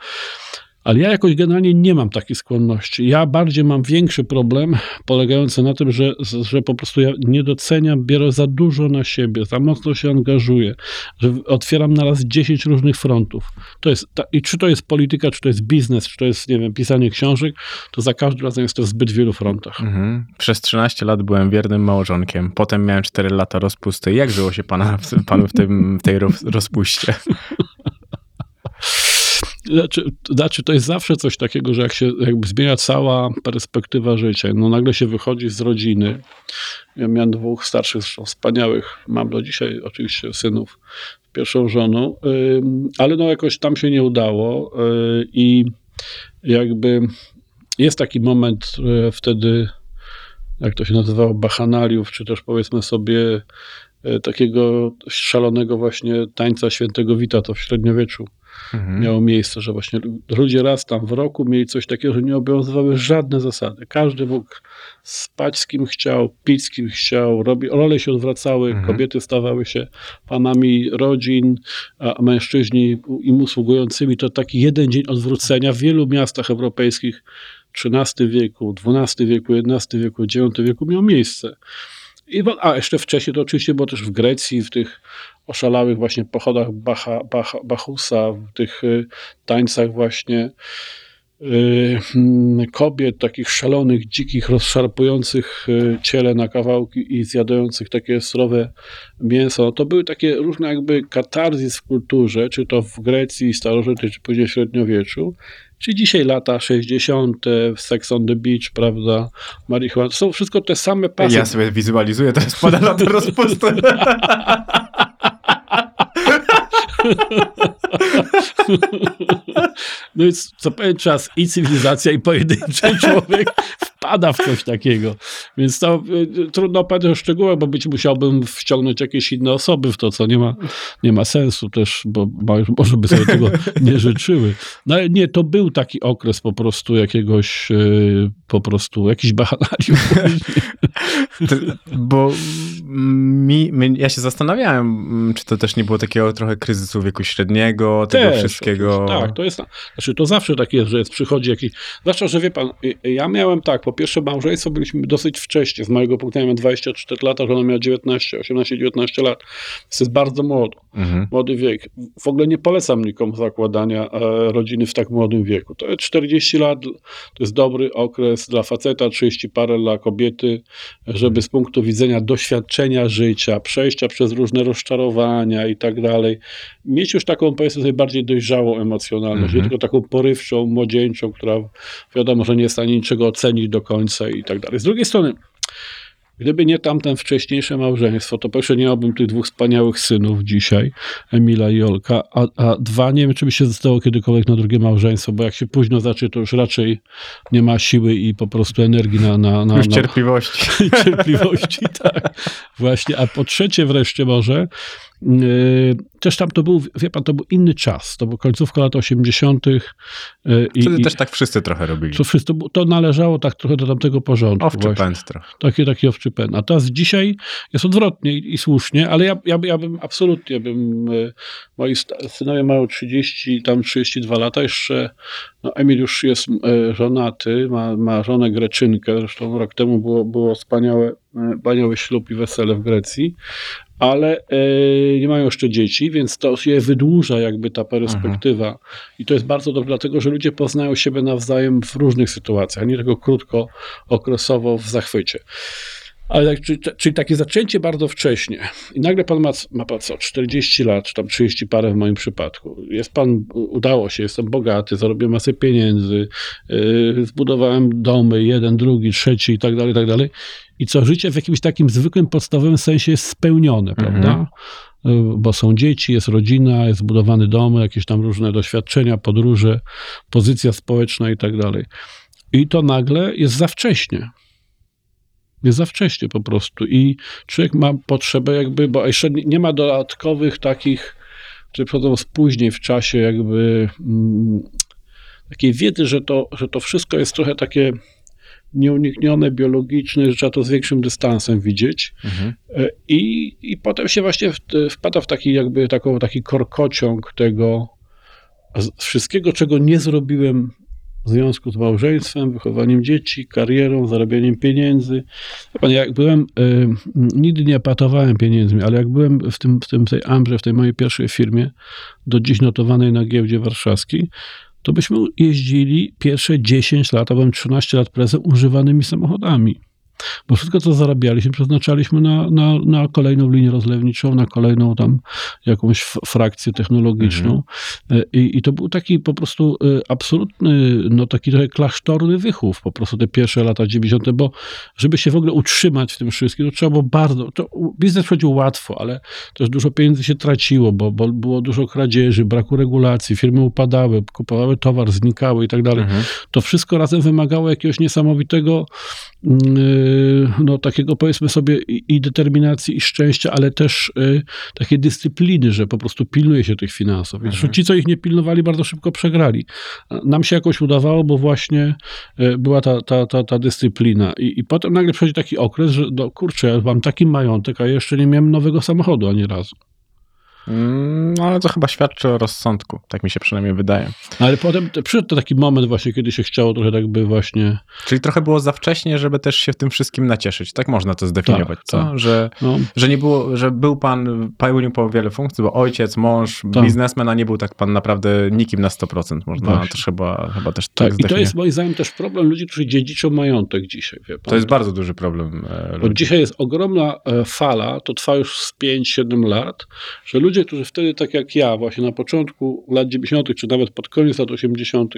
Ale ja jakoś generalnie nie mam takiej skłonności. Ja bardziej mam większy problem polegający na tym, że, że po prostu ja nie doceniam, biorę za dużo na siebie, za mocno się angażuję, że otwieram na raz 10 różnych frontów. To jest, ta, I czy to jest polityka, czy to jest biznes, czy to jest, nie wiem, pisanie książek, to za każdym razem jest to w zbyt wielu frontach. Mhm. Przez 13 lat byłem wiernym małżonkiem. Potem miałem 4 lata rozpusty. Jak żyło się pana, panu w, tym, w tej roz- rozpuście? [LAUGHS] Znaczy, znaczy, to jest zawsze coś takiego, że jak się jakby zmienia cała perspektywa życia, no nagle się wychodzi z rodziny. Ja miałem dwóch starszych, zresztą wspaniałych, mam do dzisiaj oczywiście synów, pierwszą żoną, ale no jakoś tam się nie udało. Yy, i jakby jest taki moment wtedy, jak to się nazywało, bachanaliów, czy też powiedzmy sobie yy, takiego szalonego właśnie tańca świętego Wita, to w średniowieczu Mhm. miało miejsce, że właśnie ludzie raz tam w roku mieli coś takiego, że nie obowiązywały żadne zasady. Każdy mógł spać z kim chciał, pić z kim chciał, robi, role się odwracały, Mhm. kobiety stawały się panami rodzin, a mężczyźni im usługującymi. To taki jeden dzień odwrócenia w wielu miastach europejskich XIII wieku, XII wieku, XI wieku, IX wieku miał miejsce. I, a jeszcze wcześniej to oczywiście było też w Grecji, w tych oszalałych właśnie pochodach Bacha, Bacha, Bachusa, w tych y, tańcach właśnie y, mm, kobiet, takich szalonych, dzikich, rozszarpujących y, ciele na kawałki i zjadających takie surowe mięso. No to były takie różne jakby katarzis w kulturze, czy to w Grecji starożytnej, czy później w średniowieczu, czy dzisiaj lata 60., Sex on the Beach, prawda, marihuana. To są wszystko te same pasy. Ja sobie wizualizuję teraz pada lata [LAUGHS] rozpusty. [LAUGHS] No więc co pewien czas i cywilizacja, i pojedynczy [LAUGHS] człowiek wpada w coś takiego. Więc to y, trudno powiedzieć o szczegółach, bo być musiałbym wciągnąć jakieś inne osoby w to, co nie ma, nie ma sensu też, bo może by sobie tego [LAUGHS] nie życzyły. No ale nie, to był taki okres po prostu jakiegoś, y, po prostu jakiś bahanalium. Bo mi, mi, ja się zastanawiałem, mm, czy to też nie było takiego trochę kryzysu wieku średniego, tego Też, wszystkiego. Tak, to jest, znaczy to zawsze tak jest, że jest, przychodzi jakiś, zwłaszcza, że wie pan, y, ja miałem tak, po pierwsze małżeństwo byliśmy dosyć wcześnie, z mojego punktu widzenia miałem 24 lata, żona miała 19, 18-19 lat, to jest bardzo młodo, Mhm. młody wiek. W ogóle nie polecam nikomu zakładania e, rodziny w tak młodym wieku. To jest 40 lat, to jest dobry okres dla faceta, 30 parę dla kobiety, żeby z punktu widzenia doświadczenia życia, przejścia przez różne rozczarowania i tak dalej, mieć już taką, powiedzmy sobie, bardziej dojrzałą emocjonalność, nie Mhm. tylko taką porywczą, młodzieńczą, która wiadomo, że nie jest w stanie niczego ocenić do końca i tak dalej. Z drugiej strony, Gdyby nie tamten wcześniejsze małżeństwo, to pierwsze nie miałbym tych dwóch wspaniałych synów dzisiaj, Emila i Olka, a, a dwa, nie wiem, czy by się zostało kiedykolwiek na drugie małżeństwo, bo jak się późno zacznie, to już raczej nie ma siły i po prostu energii na... na, na Już na cierpliwości. [LAUGHS] cierpliwości, tak. Właśnie, a po trzecie wreszcie może, też tam to był, wie pan, to był inny czas, to był końcówka lat 80. Yy, i, Wtedy i też tak wszyscy trochę robili. to, wszystko, było- to należało tak trochę do tamtego porządku. Owczy pęd trochę. Taki, taki owczy pen. A teraz dzisiaj jest odwrotnie i, i słusznie, ale ja, ja, ja bym absolutnie bym, e, moi synowie mają 30, tam 32 lata, jeszcze no Emil już jest żonaty, ma, ma żonę Greczynkę, zresztą rok temu było, było wspaniałe, wspaniały ślub i wesele w Grecji, ale e, nie mają jeszcze dzieci, więc to się wydłuża jakby ta perspektywa i to jest bardzo dobre, dlatego że ludzie poznają siebie nawzajem w różnych sytuacjach, nie tylko krótko, okresowo w zachwycie. Ale tak, czyli, czyli takie zaczęcie bardzo wcześnie. I nagle pan ma, ma pan co, 40 lat, czy tam 30 parę w moim przypadku. Jest pan, udało się, jestem bogaty, zarobiłem masę pieniędzy, yy, zbudowałem domy, jeden, drugi, trzeci i tak dalej, i tak dalej. I co, życie w jakimś takim zwykłym, podstawowym sensie jest spełnione, Mhm. prawda? Yy, Bo są dzieci, jest rodzina, jest zbudowany dom, jakieś tam różne doświadczenia, podróże, pozycja społeczna i tak dalej. I to nagle jest za wcześnie. Jest za wcześnie po prostu. I człowiek ma potrzebę jakby, bo jeszcze nie ma dodatkowych takich, które przychodzą później w czasie jakby mm, takiej wiedzy, że to, że to wszystko jest trochę takie nieuniknione, biologiczne, że trzeba to z większym dystansem widzieć. Mhm. E, I, i potem się właśnie wpada w taki jakby taką, taki korkociąg tego wszystkiego, czego nie zrobiłem w związku z małżeństwem, wychowaniem dzieci, karierą, zarabianiem pieniędzy. Pan, jak byłem, y, nigdy nie epatowałem pieniędzmi, ale jak byłem w, tym, w tym, tej Ambrze, w tej mojej pierwszej firmie, do dziś notowanej na giełdzie warszawskiej, to byśmy jeździli pierwsze 10 lat, a byłem 13 lat prezem, używanymi samochodami. Bo wszystko, co zarabialiśmy, przeznaczaliśmy na, na, na kolejną linię rozlewniczą, na kolejną tam jakąś frakcję technologiczną. E, I, I to był taki po prostu e, absolutny, no taki trochę klasztorny wychów, po prostu te pierwsze lata 90., bo żeby się w ogóle utrzymać w tym wszystkim, to trzeba było bardzo, to biznes chodził łatwo, ale też dużo pieniędzy się traciło, bo, bo było dużo kradzieży, braku regulacji, firmy upadały, kupowały towar, znikały i tak dalej Mhm. to wszystko razem wymagało jakiegoś niesamowitego, yy, no takiego powiedzmy sobie i, determinacji, i szczęścia, ale też yy, takiej dyscypliny, że po prostu pilnuje się tych finansów. Więc Mhm. ci, co ich nie pilnowali, bardzo szybko przegrali. Nam się jakoś udawało, bo właśnie yy, była ta, ta, ta, ta dyscyplina. I, I potem nagle przychodzi taki okres, że no kurczę, ja mam taki majątek, a jeszcze nie miałem nowego samochodu ani razu. Mm, No ale to chyba świadczy o rozsądku, tak mi się przynajmniej wydaje. Ale potem te- przyszedł taki moment właśnie, kiedy się chciało trochę tak by właśnie, Czyli trochę było za wcześnie, żeby też się w tym wszystkim nacieszyć. Tak można to zdefiniować, Tak, co? tak. Że, no, że nie było, że był pan, pełnił pan wiele funkcji, bo ojciec, mąż, Tak. biznesmen, a nie był tak pan naprawdę nikim na 100%. Można Właśnie. też chyba, chyba też tak, Tak, i to zdefiniować. jest moim zdaniem też problem ludzi, którzy dziedziczą majątek dzisiaj. Wie pan. To jest bardzo duży problem e, Bo dzisiaj jest ogromna e, fala, to trwa już z 5-7 lat, że ludzie, którzy wtedy, tak jak ja, właśnie na początku lat 90., czy nawet pod koniec lat 80.,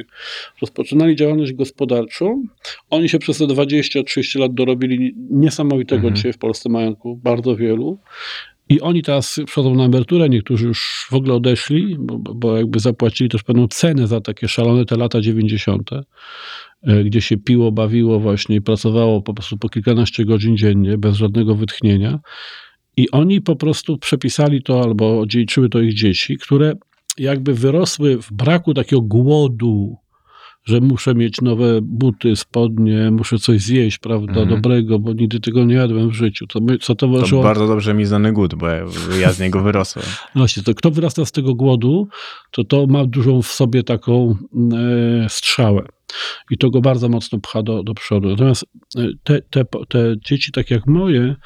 rozpoczynali działalność gospodarczą, oni się przez te 20-30 lat dorobili niesamowitego Mhm. dzisiaj w Polsce majątku, bardzo wielu. I oni teraz przychodzą na emeryturę, niektórzy już w ogóle odeszli, bo, bo jakby zapłacili też pewną cenę za takie szalone te lata 90., e, gdzie się piło, bawiło właśnie i pracowało po prostu po kilkanaście godzin dziennie, bez żadnego wytchnienia. I oni po prostu przepisali to albo dziedziczyły to ich dzieci, które jakby wyrosły w braku takiego głodu, że muszę mieć nowe buty, spodnie, muszę coś zjeść, prawda, Mhm. dobrego, bo nigdy tego nie jadłem w życiu. To my, co To bardzo dobrze mi znany głód, bo ja, z niego wyrosłem. No [LAUGHS] Właśnie, to kto wyrasta z tego głodu, to to ma dużą w sobie taką e, strzałę. I to go bardzo mocno pcha do, do przodu. Natomiast e, te, te, te dzieci, tak jak moje,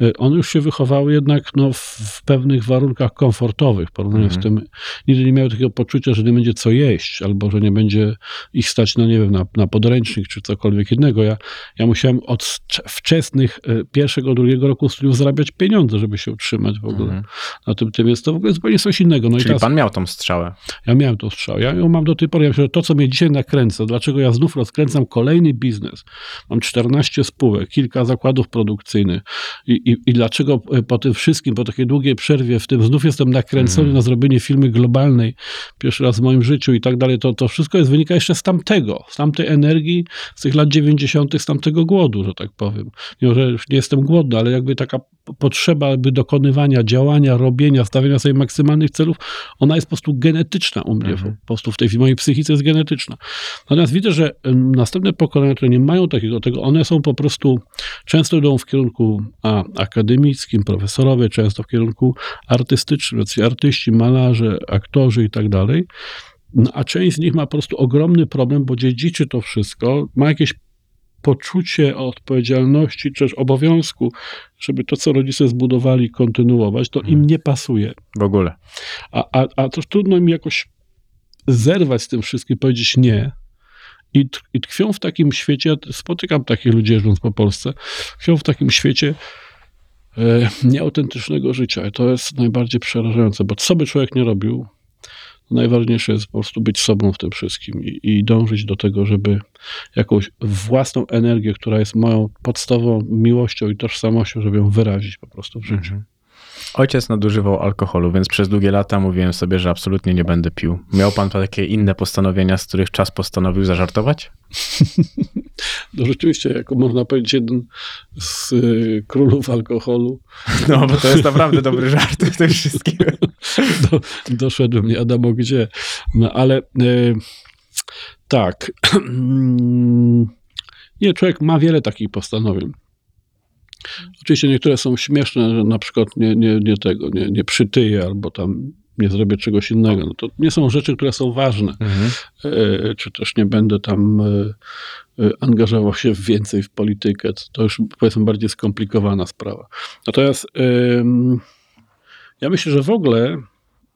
e, one już się wychowały jednak no, w, w pewnych warunkach komfortowych, porównując z tym. Nigdy nie miały takiego poczucia, że nie będzie co jeść, albo że nie będzie ich stać na, nie wiem, na, na podręcznik, czy cokolwiek innego. Ja, ja musiałem od wcze- wczesnych e, pierwszego, drugiego roku studiów zarabiać pieniądze, żeby się utrzymać w ogóle Mhm. na tym tym jest to w ogóle zupełnie coś innego. No i Czyli teraz pan miał tą strzałę. ja miałem tą strzał. Ja ją mam do tej pory. Ja myślę, że to, co mnie dzisiaj nakręca, dlaczego ja znów rozkręcam kolejny biznes. Mam 14 spółek, kilka zakładów produkcyjnych i, i, i dlaczego e, po tym wszystkim, po takiej długiej przerwie w tym znów jestem nakręcony Mhm. na zrobienie firmy globalnej, pierwszy raz w moim życiu i tak dalej, to, to wszystko jest, wynika jeszcze z tamtego, z tamtej energii, z tych lat 90., z tamtego głodu, że tak powiem. Mimo, że już nie jestem głodny, ale jakby taka potrzeba by dokonywania, działania, robienia, stawiania sobie maksymalnych celów, ona jest po prostu genetyczna u mnie, Mhm. po prostu w tej w mojej psychice jest genetyczna. Natomiast widzę, że em, następne pokolenia, które nie mają takiego tego, one są po prostu, często idą w kierunku a, akademickim, profesorowie, często w kierunku artystycznym, jacyś artyści, malarze, aktorzy i tak dalej. No, a część z nich ma po prostu ogromny problem, bo dziedziczy to wszystko, ma jakieś poczucie odpowiedzialności czy też obowiązku, żeby to, co rodzice zbudowali, kontynuować, to im nie pasuje. W ogóle. A, a, a to trudno mi jakoś zerwać z tym wszystkim, powiedzieć nie. I, I tkwią w takim świecie, ja spotykam takich ludzi jeżdżąc po Polsce, tkwią w takim świecie e, nieautentycznego życia. I to jest najbardziej przerażające, bo co by człowiek nie robił, najważniejsze jest po prostu być sobą w tym wszystkim i, i dążyć do tego, żeby jakąś własną energię, która jest moją podstawową miłością i tożsamością, żeby ją wyrazić po prostu w życiu. Ojciec nadużywał alkoholu, więc przez długie lata mówiłem sobie, że absolutnie nie będę pił. Miał pan takie inne postanowienia, z których czas postanowił zażartować? No rzeczywiście, jako można powiedzieć, jeden z y, królów alkoholu, No, bo to jest naprawdę dobry żart w tym wszystkim. [LAUGHS] do, doszedłem, nie wiadomo gdzie. No ale y, tak. [CLEARS THROAT] nie, człowiek ma wiele takich postanowień. Oczywiście niektóre są śmieszne, że na przykład nie, nie, nie tego, nie, nie przytyję albo tam nie zrobię czegoś innego. No to nie są rzeczy, które są ważne. Mhm. e, czy też nie będę tam e, e, angażował się więcej w politykę. To- To już powiedzmy bardziej skomplikowana sprawa. Natomiast em, ja myślę, że w ogóle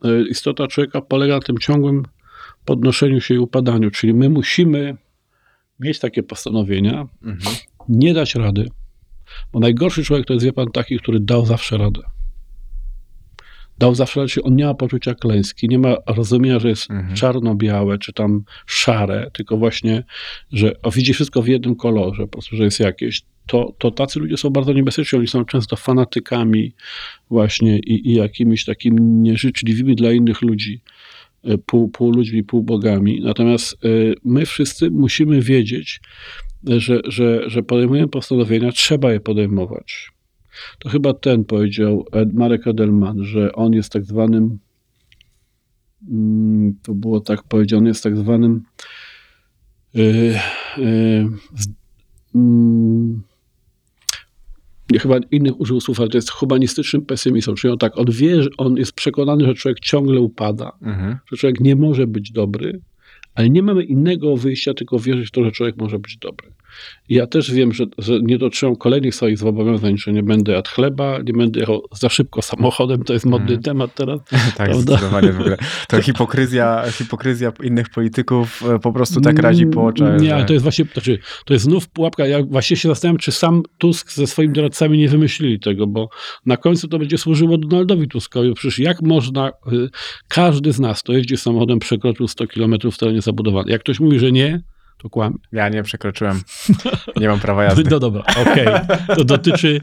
e, istota człowieka polega na tym ciągłym podnoszeniu się i upadaniu, czyli my musimy mieć takie postanowienia, Mhm. nie dać rady, bo najgorszy człowiek to jest, wie pan, taki, który dał zawsze radę. Dał zawsze radę, on nie ma poczucia klęski, nie ma rozumienia, że jest Mhm. czarno-białe, czy tam szare, tylko właśnie, że widzi wszystko w jednym kolorze, po prostu, że jest jakieś. To, to tacy ludzie są bardzo niebezpieczni, oni są często fanatykami właśnie i, i jakimiś takimi nieżyczliwymi dla innych ludzi, e, pół, pół ludźmi, pół bogami. Natomiast e, my wszyscy musimy wiedzieć, że, że, że podejmujemy postanowienia, trzeba je podejmować. To chyba ten powiedział, Ed- Marek Edelman, że on jest tak zwanym, mm, to było tak powiedziane, jest tak zwanym yy, yy, chyba innych użył słów, ale to jest humanistycznym pesymistą, czyli on tak, on wie, że on jest przekonany, że człowiek ciągle upada, Mhm. że człowiek nie może być dobry, ale nie mamy innego wyjścia, tylko wierzyć w to, że człowiek może być dobry. Ja też wiem, że, że nie dotrzymam kolejnych swoich zobowiązań, że nie będę jadł chleba, nie będę jechał za szybko samochodem, to jest modny Mhm. temat teraz. [LAUGHS] Tak, zdecydowanie w ogóle. To [LAUGHS] hipokryzja, hipokryzja innych polityków e, po prostu tak razi po oczach. Nie, że- to jest właśnie, znaczy, to jest znów pułapka. Ja właśnie się zastanawiam, czy sam Tusk ze swoimi doradcami nie wymyślili tego, bo na końcu to będzie służyło Donaldowi Tuskowi. Przecież jak można, y, każdy z nas, kto jeździ samochodem, przekroczył 100 km w terenie zabudowanym. Jak ktoś mówi, że nie, to kłamie. Ja nie przekroczyłem. [LAUGHS] Nie mam prawa jazdy. No dobra, okej. To dotyczy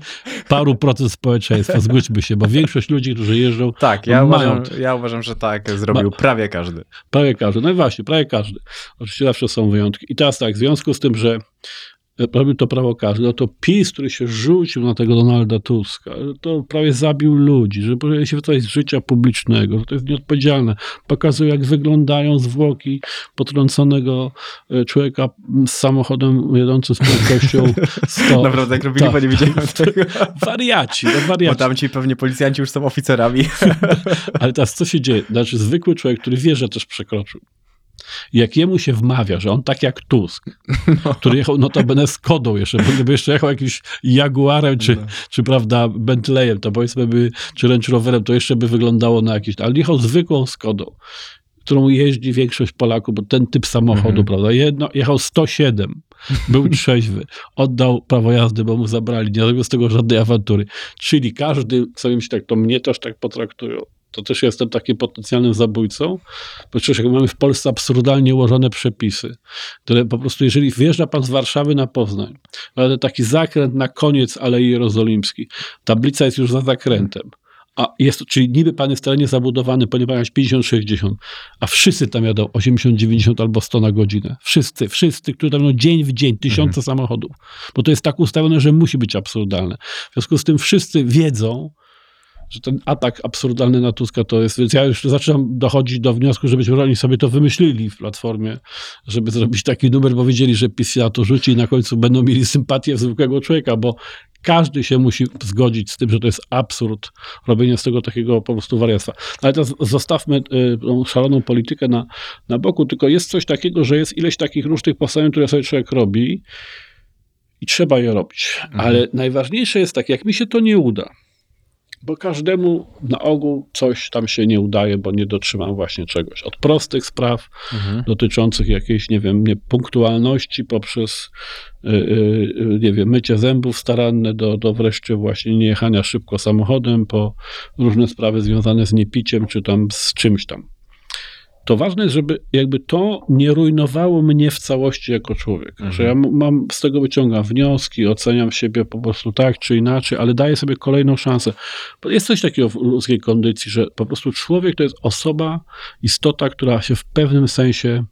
paru procent społeczeństwa, zgódźmy się, bo większość ludzi, którzy jeżdżą, Tak, ja, Mają- uważam, ja uważam, że tak zrobił prawie każdy. prawie każdy, no i właśnie, prawie każdy. Oczywiście zawsze są wyjątki. I teraz tak, w związku z tym, że robił to prawo każdy, no to PiS, który się rzucił na tego Donalda Tuska, to prawie zabił ludzi, że powinien się wycofać z życia publicznego, że to jest nieodpowiedzialne. Pokazuje, jak wyglądają zwłoki potrąconego e, człowieka z samochodem jadącym z prędkością [LAUGHS] 100. Naprawdę, jak robili, tak. bo nie widziałem [LAUGHS] tego. Wariaci, no Bo wariaci. tam ci pewnie policjanci już są oficerami. [LAUGHS] Ale teraz co się dzieje? Znaczy zwykły człowiek, który wie, że też przekroczył. Jak jemu się wmawia, że on tak jak Tusk, [LAUGHS] który jechał notabene z Kodą jeszcze, bo gdyby jeszcze jechał jakimś Jaguarem, czy, No. czy prawda, Bentleyem, to powiedzmy by, czy Range Roverem, to jeszcze by wyglądało na jakiś, ale jechał zwykłą Skodą, którą jeździ większość Polaków, bo ten typ samochodu, Mhm. prawda, jedno, jechał 107, był [LAUGHS] trzeźwy, oddał prawo jazdy, bo mu zabrali, nie robił z tego żadnej awantury. Czyli każdy sobie myśli tak, to mnie też tak potraktują. To też jestem takim potencjalnym zabójcą. Bo przecież jak mamy w Polsce absurdalnie ułożone przepisy, które po prostu, jeżeli wjeżdża pan z Warszawy na Poznań, ale taki zakręt na koniec Alei Jerozolimskiej, tablica jest już za zakrętem. A jest, czyli niby pan jest w terenie zabudowany, ponieważ 50-60, a wszyscy tam jadą 80-90 albo 100 na godzinę. Wszyscy, wszyscy, którzy tam no, dzień w dzień, tysiące samochodów. Bo to jest tak ustawione, że musi być absurdalne. W związku z tym wszyscy wiedzą, że ten atak absurdalny na Tuska to jest, więc ja już zaczynam dochodzić do wniosku, że być może oni sobie to wymyślili w Platformie, żeby zrobić taki numer, bo wiedzieli, że PiS się na to rzuci i na końcu będą mieli sympatię zwykłego człowieka, bo każdy się musi zgodzić z tym, że to jest absurd robienia z tego takiego po prostu wariactwa. Ale teraz zostawmy y, tą szaloną politykę na, na boku, tylko jest coś takiego, że jest ileś takich różnych postanowień, które sobie człowiek robi i trzeba je robić. Ale najważniejsze jest tak, jak mi się to nie uda, bo każdemu na ogół coś tam się nie udaje, bo nie dotrzymam właśnie czegoś. Od prostych spraw Mhm. dotyczących jakiejś, nie wiem, nie, punktualności poprzez, y, y, y, nie wiem, mycie zębów staranne do, do wreszcie właśnie niejechania szybko samochodem, po różne sprawy związane z niepiciem, czy tam z czymś tam. To ważne jest, żeby jakby to nie rujnowało mnie w całości jako człowiek. Mhm. Że ja m- mam, z tego wyciągam wnioski, oceniam siebie po prostu tak czy inaczej, ale daję sobie kolejną szansę. Bo jest coś takiego w ludzkiej kondycji, że po prostu człowiek to jest osoba, istota, która się w pewnym sensie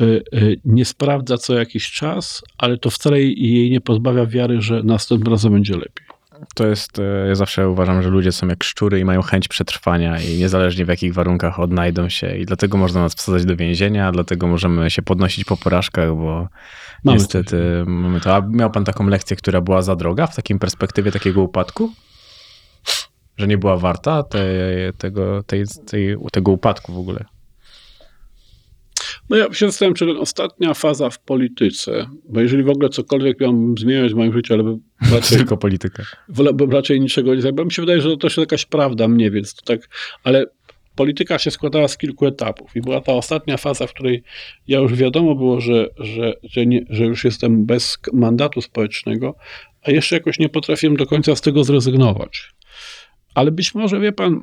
y, y, nie sprawdza co jakiś czas, ale to wcale jej nie pozbawia wiary, że następnym razem będzie lepiej. To jest, e, ja zawsze uważam, że ludzie są jak szczury i mają chęć przetrwania i niezależnie w jakich warunkach odnajdą się i dlatego można nas wsadzać do więzienia, dlatego możemy się podnosić po porażkach, bo Mamy niestety mamy to. A miał pan taką lekcję, która była za droga w takim perspektywie takiego upadku? Że nie była warta te, tego, tej, tej, tego upadku w ogóle? No ja się zastanawiam, czy ostatnia faza w polityce, bo jeżeli w ogóle cokolwiek miałbym zmieniać w moim życiu, ale [LAUGHS] raczej, Tylko polityka. wolałbym raczej niczego nie zrobić, mi się wydaje, że to jest jakaś prawda mnie, więc to tak, ale polityka się składała z kilku etapów i była ta ostatnia faza, w której ja już wiadomo było, że, że, że, nie, że już jestem bez mandatu społecznego, a jeszcze jakoś nie potrafiłem do końca z tego zrezygnować. Ale być może, wie pan,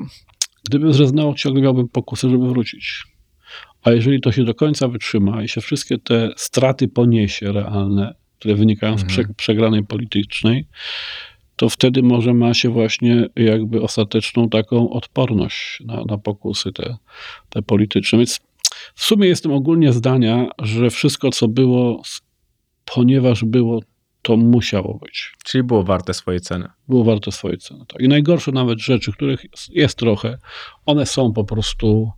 gdybym zrezygnował, ciągle miałbym pokusy, żeby wrócić. A jeżeli to się do końca wytrzyma i się wszystkie te straty poniesie realne, które wynikają z prze, przegranej politycznej, to wtedy może ma się właśnie jakby ostateczną taką odporność na, na pokusy te, te polityczne. Więc w sumie jestem ogólnie zdania, że wszystko, co było, ponieważ było, to musiało być. Czyli było warte swojej ceny. Było warte swojej ceny. Tak. I najgorsze nawet rzeczy, których jest- jest trochę, one są po prostu.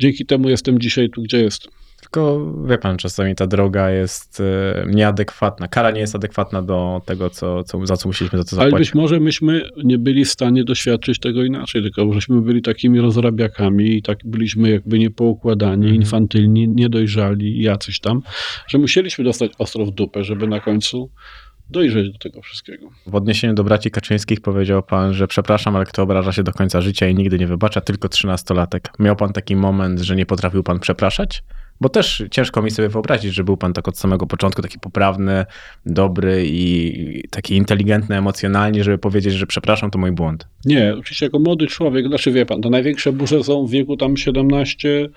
Dzięki temu jestem dzisiaj tu, gdzie jestem. Tylko wie pan, czasami ta droga jest e, nieadekwatna. Kara nie jest adekwatna do tego, co, co, za co musieliśmy za to Ale zapłacić. być może myśmy nie byli w stanie doświadczyć tego inaczej, tylko żeśmy byli takimi rozrabiakami i tak byliśmy jakby niepoukładani, Mhm. infantylni, niedojrzali, jacyś tam, że musieliśmy dostać ostro w dupę, żeby na końcu dojrzeć do tego wszystkiego. W odniesieniu do braci Kaczyńskich powiedział pan, że przepraszam, ale kto obraża się do końca życia i nigdy nie wybacza, tylko trzynastolatek. Miał pan taki moment, że nie potrafił pan przepraszać? Bo też ciężko mi sobie wyobrazić, że był pan tak od samego początku taki poprawny, dobry i taki inteligentny emocjonalnie, żeby powiedzieć, że przepraszam, to mój błąd. Nie, oczywiście jako młody człowiek, znaczy wie pan, to największe burze są w wieku tam 17,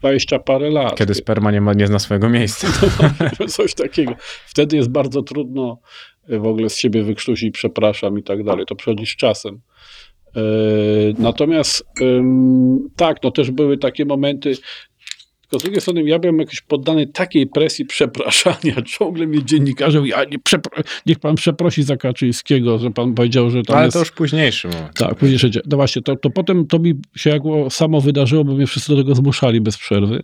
20 parę lat. Kiedy sperma nie, ma, nie zna swojego miejsca. [LAUGHS] Coś takiego. Wtedy jest bardzo trudno w ogóle z siebie wykrztusić przepraszam i tak dalej. To przychodzi z czasem. E, natomiast tak, no też były takie momenty, tylko z drugiej strony ja byłem jakiś poddany takiej presji przepraszania. [LAUGHS] Ciągle mnie dziennikarze mówią, nie niech pan przeprosi za Kaczyńskiego, że pan powiedział, że tam Ale jest... to już późniejszy moment. Tak, późniejszy. No właśnie, to, to potem to mi się jak samo wydarzyło, bo mnie wszyscy do tego zmuszali bez przerwy.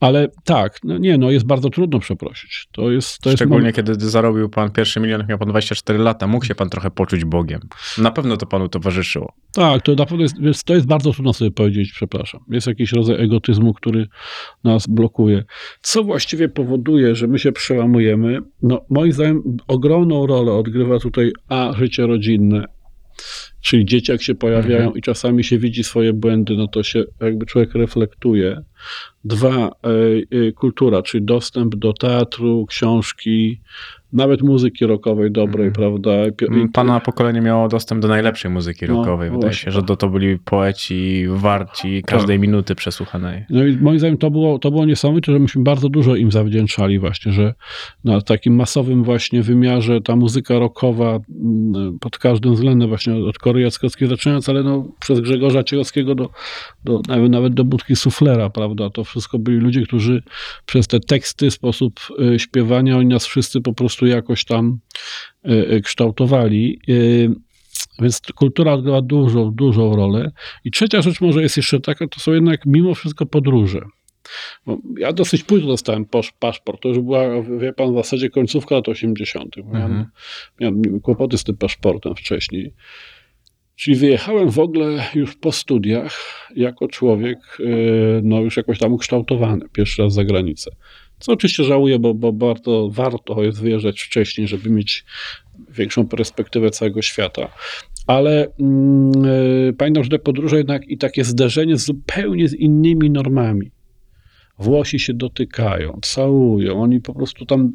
Ale tak, no nie, no jest bardzo trudno przeprosić. To jest, to Szczególnie jest kiedy zarobił pan pierwszy milion, miał pan 24 lata, mógł się pan trochę poczuć Bogiem. Na pewno to panu towarzyszyło. Tak, to na pewno jest, to jest bardzo trudno sobie powiedzieć, przepraszam. Jest jakiś rodzaj egotyzmu, który nas blokuje. Co właściwie powoduje, że my się przełamujemy? No, moim zdaniem ogromną rolę odgrywa tutaj A, życie rodzinne, czyli dzieci jak się pojawiają mhm. i czasami się widzi swoje błędy, no to się jakby człowiek reflektuje. Dwa, y, y, kultura, czyli dostęp do teatru, książki, nawet muzyki rockowej dobrej, mm. prawda? I, Pana pokolenie miało dostęp do najlepszej muzyki no, rockowej. Wydaje właśnie, się, że to, to byli poeci warci każdej tak. minuty przesłuchanej. No i moim zdaniem to było, to było niesamowite, że myśmy bardzo dużo im zawdzięczali właśnie, że na takim masowym właśnie wymiarze ta muzyka rockowa mm, pod każdym względem właśnie od Kory Jackowskiej zaczynając, ale no przez Grzegorza Ciechowskiego do, do, nawet, nawet do Budki Suflera, prawda? To wszystko byli ludzie, którzy przez te teksty, sposób y, śpiewania, oni nas wszyscy po prostu jakoś tam e, e, kształtowali. E, więc kultura odgrywa dużą, dużą rolę. I trzecia rzecz może jest jeszcze taka, to są jednak mimo wszystko podróże. Bo ja dosyć późno dostałem paszport. To już była, wie pan, w zasadzie końcówka lat 80. Mhm. Miałem, miałem kłopoty z tym paszportem wcześniej. Czyli wyjechałem w ogóle już po studiach jako człowiek, no już jakoś tam ukształtowany, pierwszy raz za granicę. Co oczywiście żałuję, bo, bo bardzo warto jest wyjeżdżać wcześniej, żeby mieć większą perspektywę całego świata. Ale e, pamiętam, że te podróże jednak i takie zderzenie z zupełnie z innymi normami. Włosi się dotykają, całują, oni po prostu tam,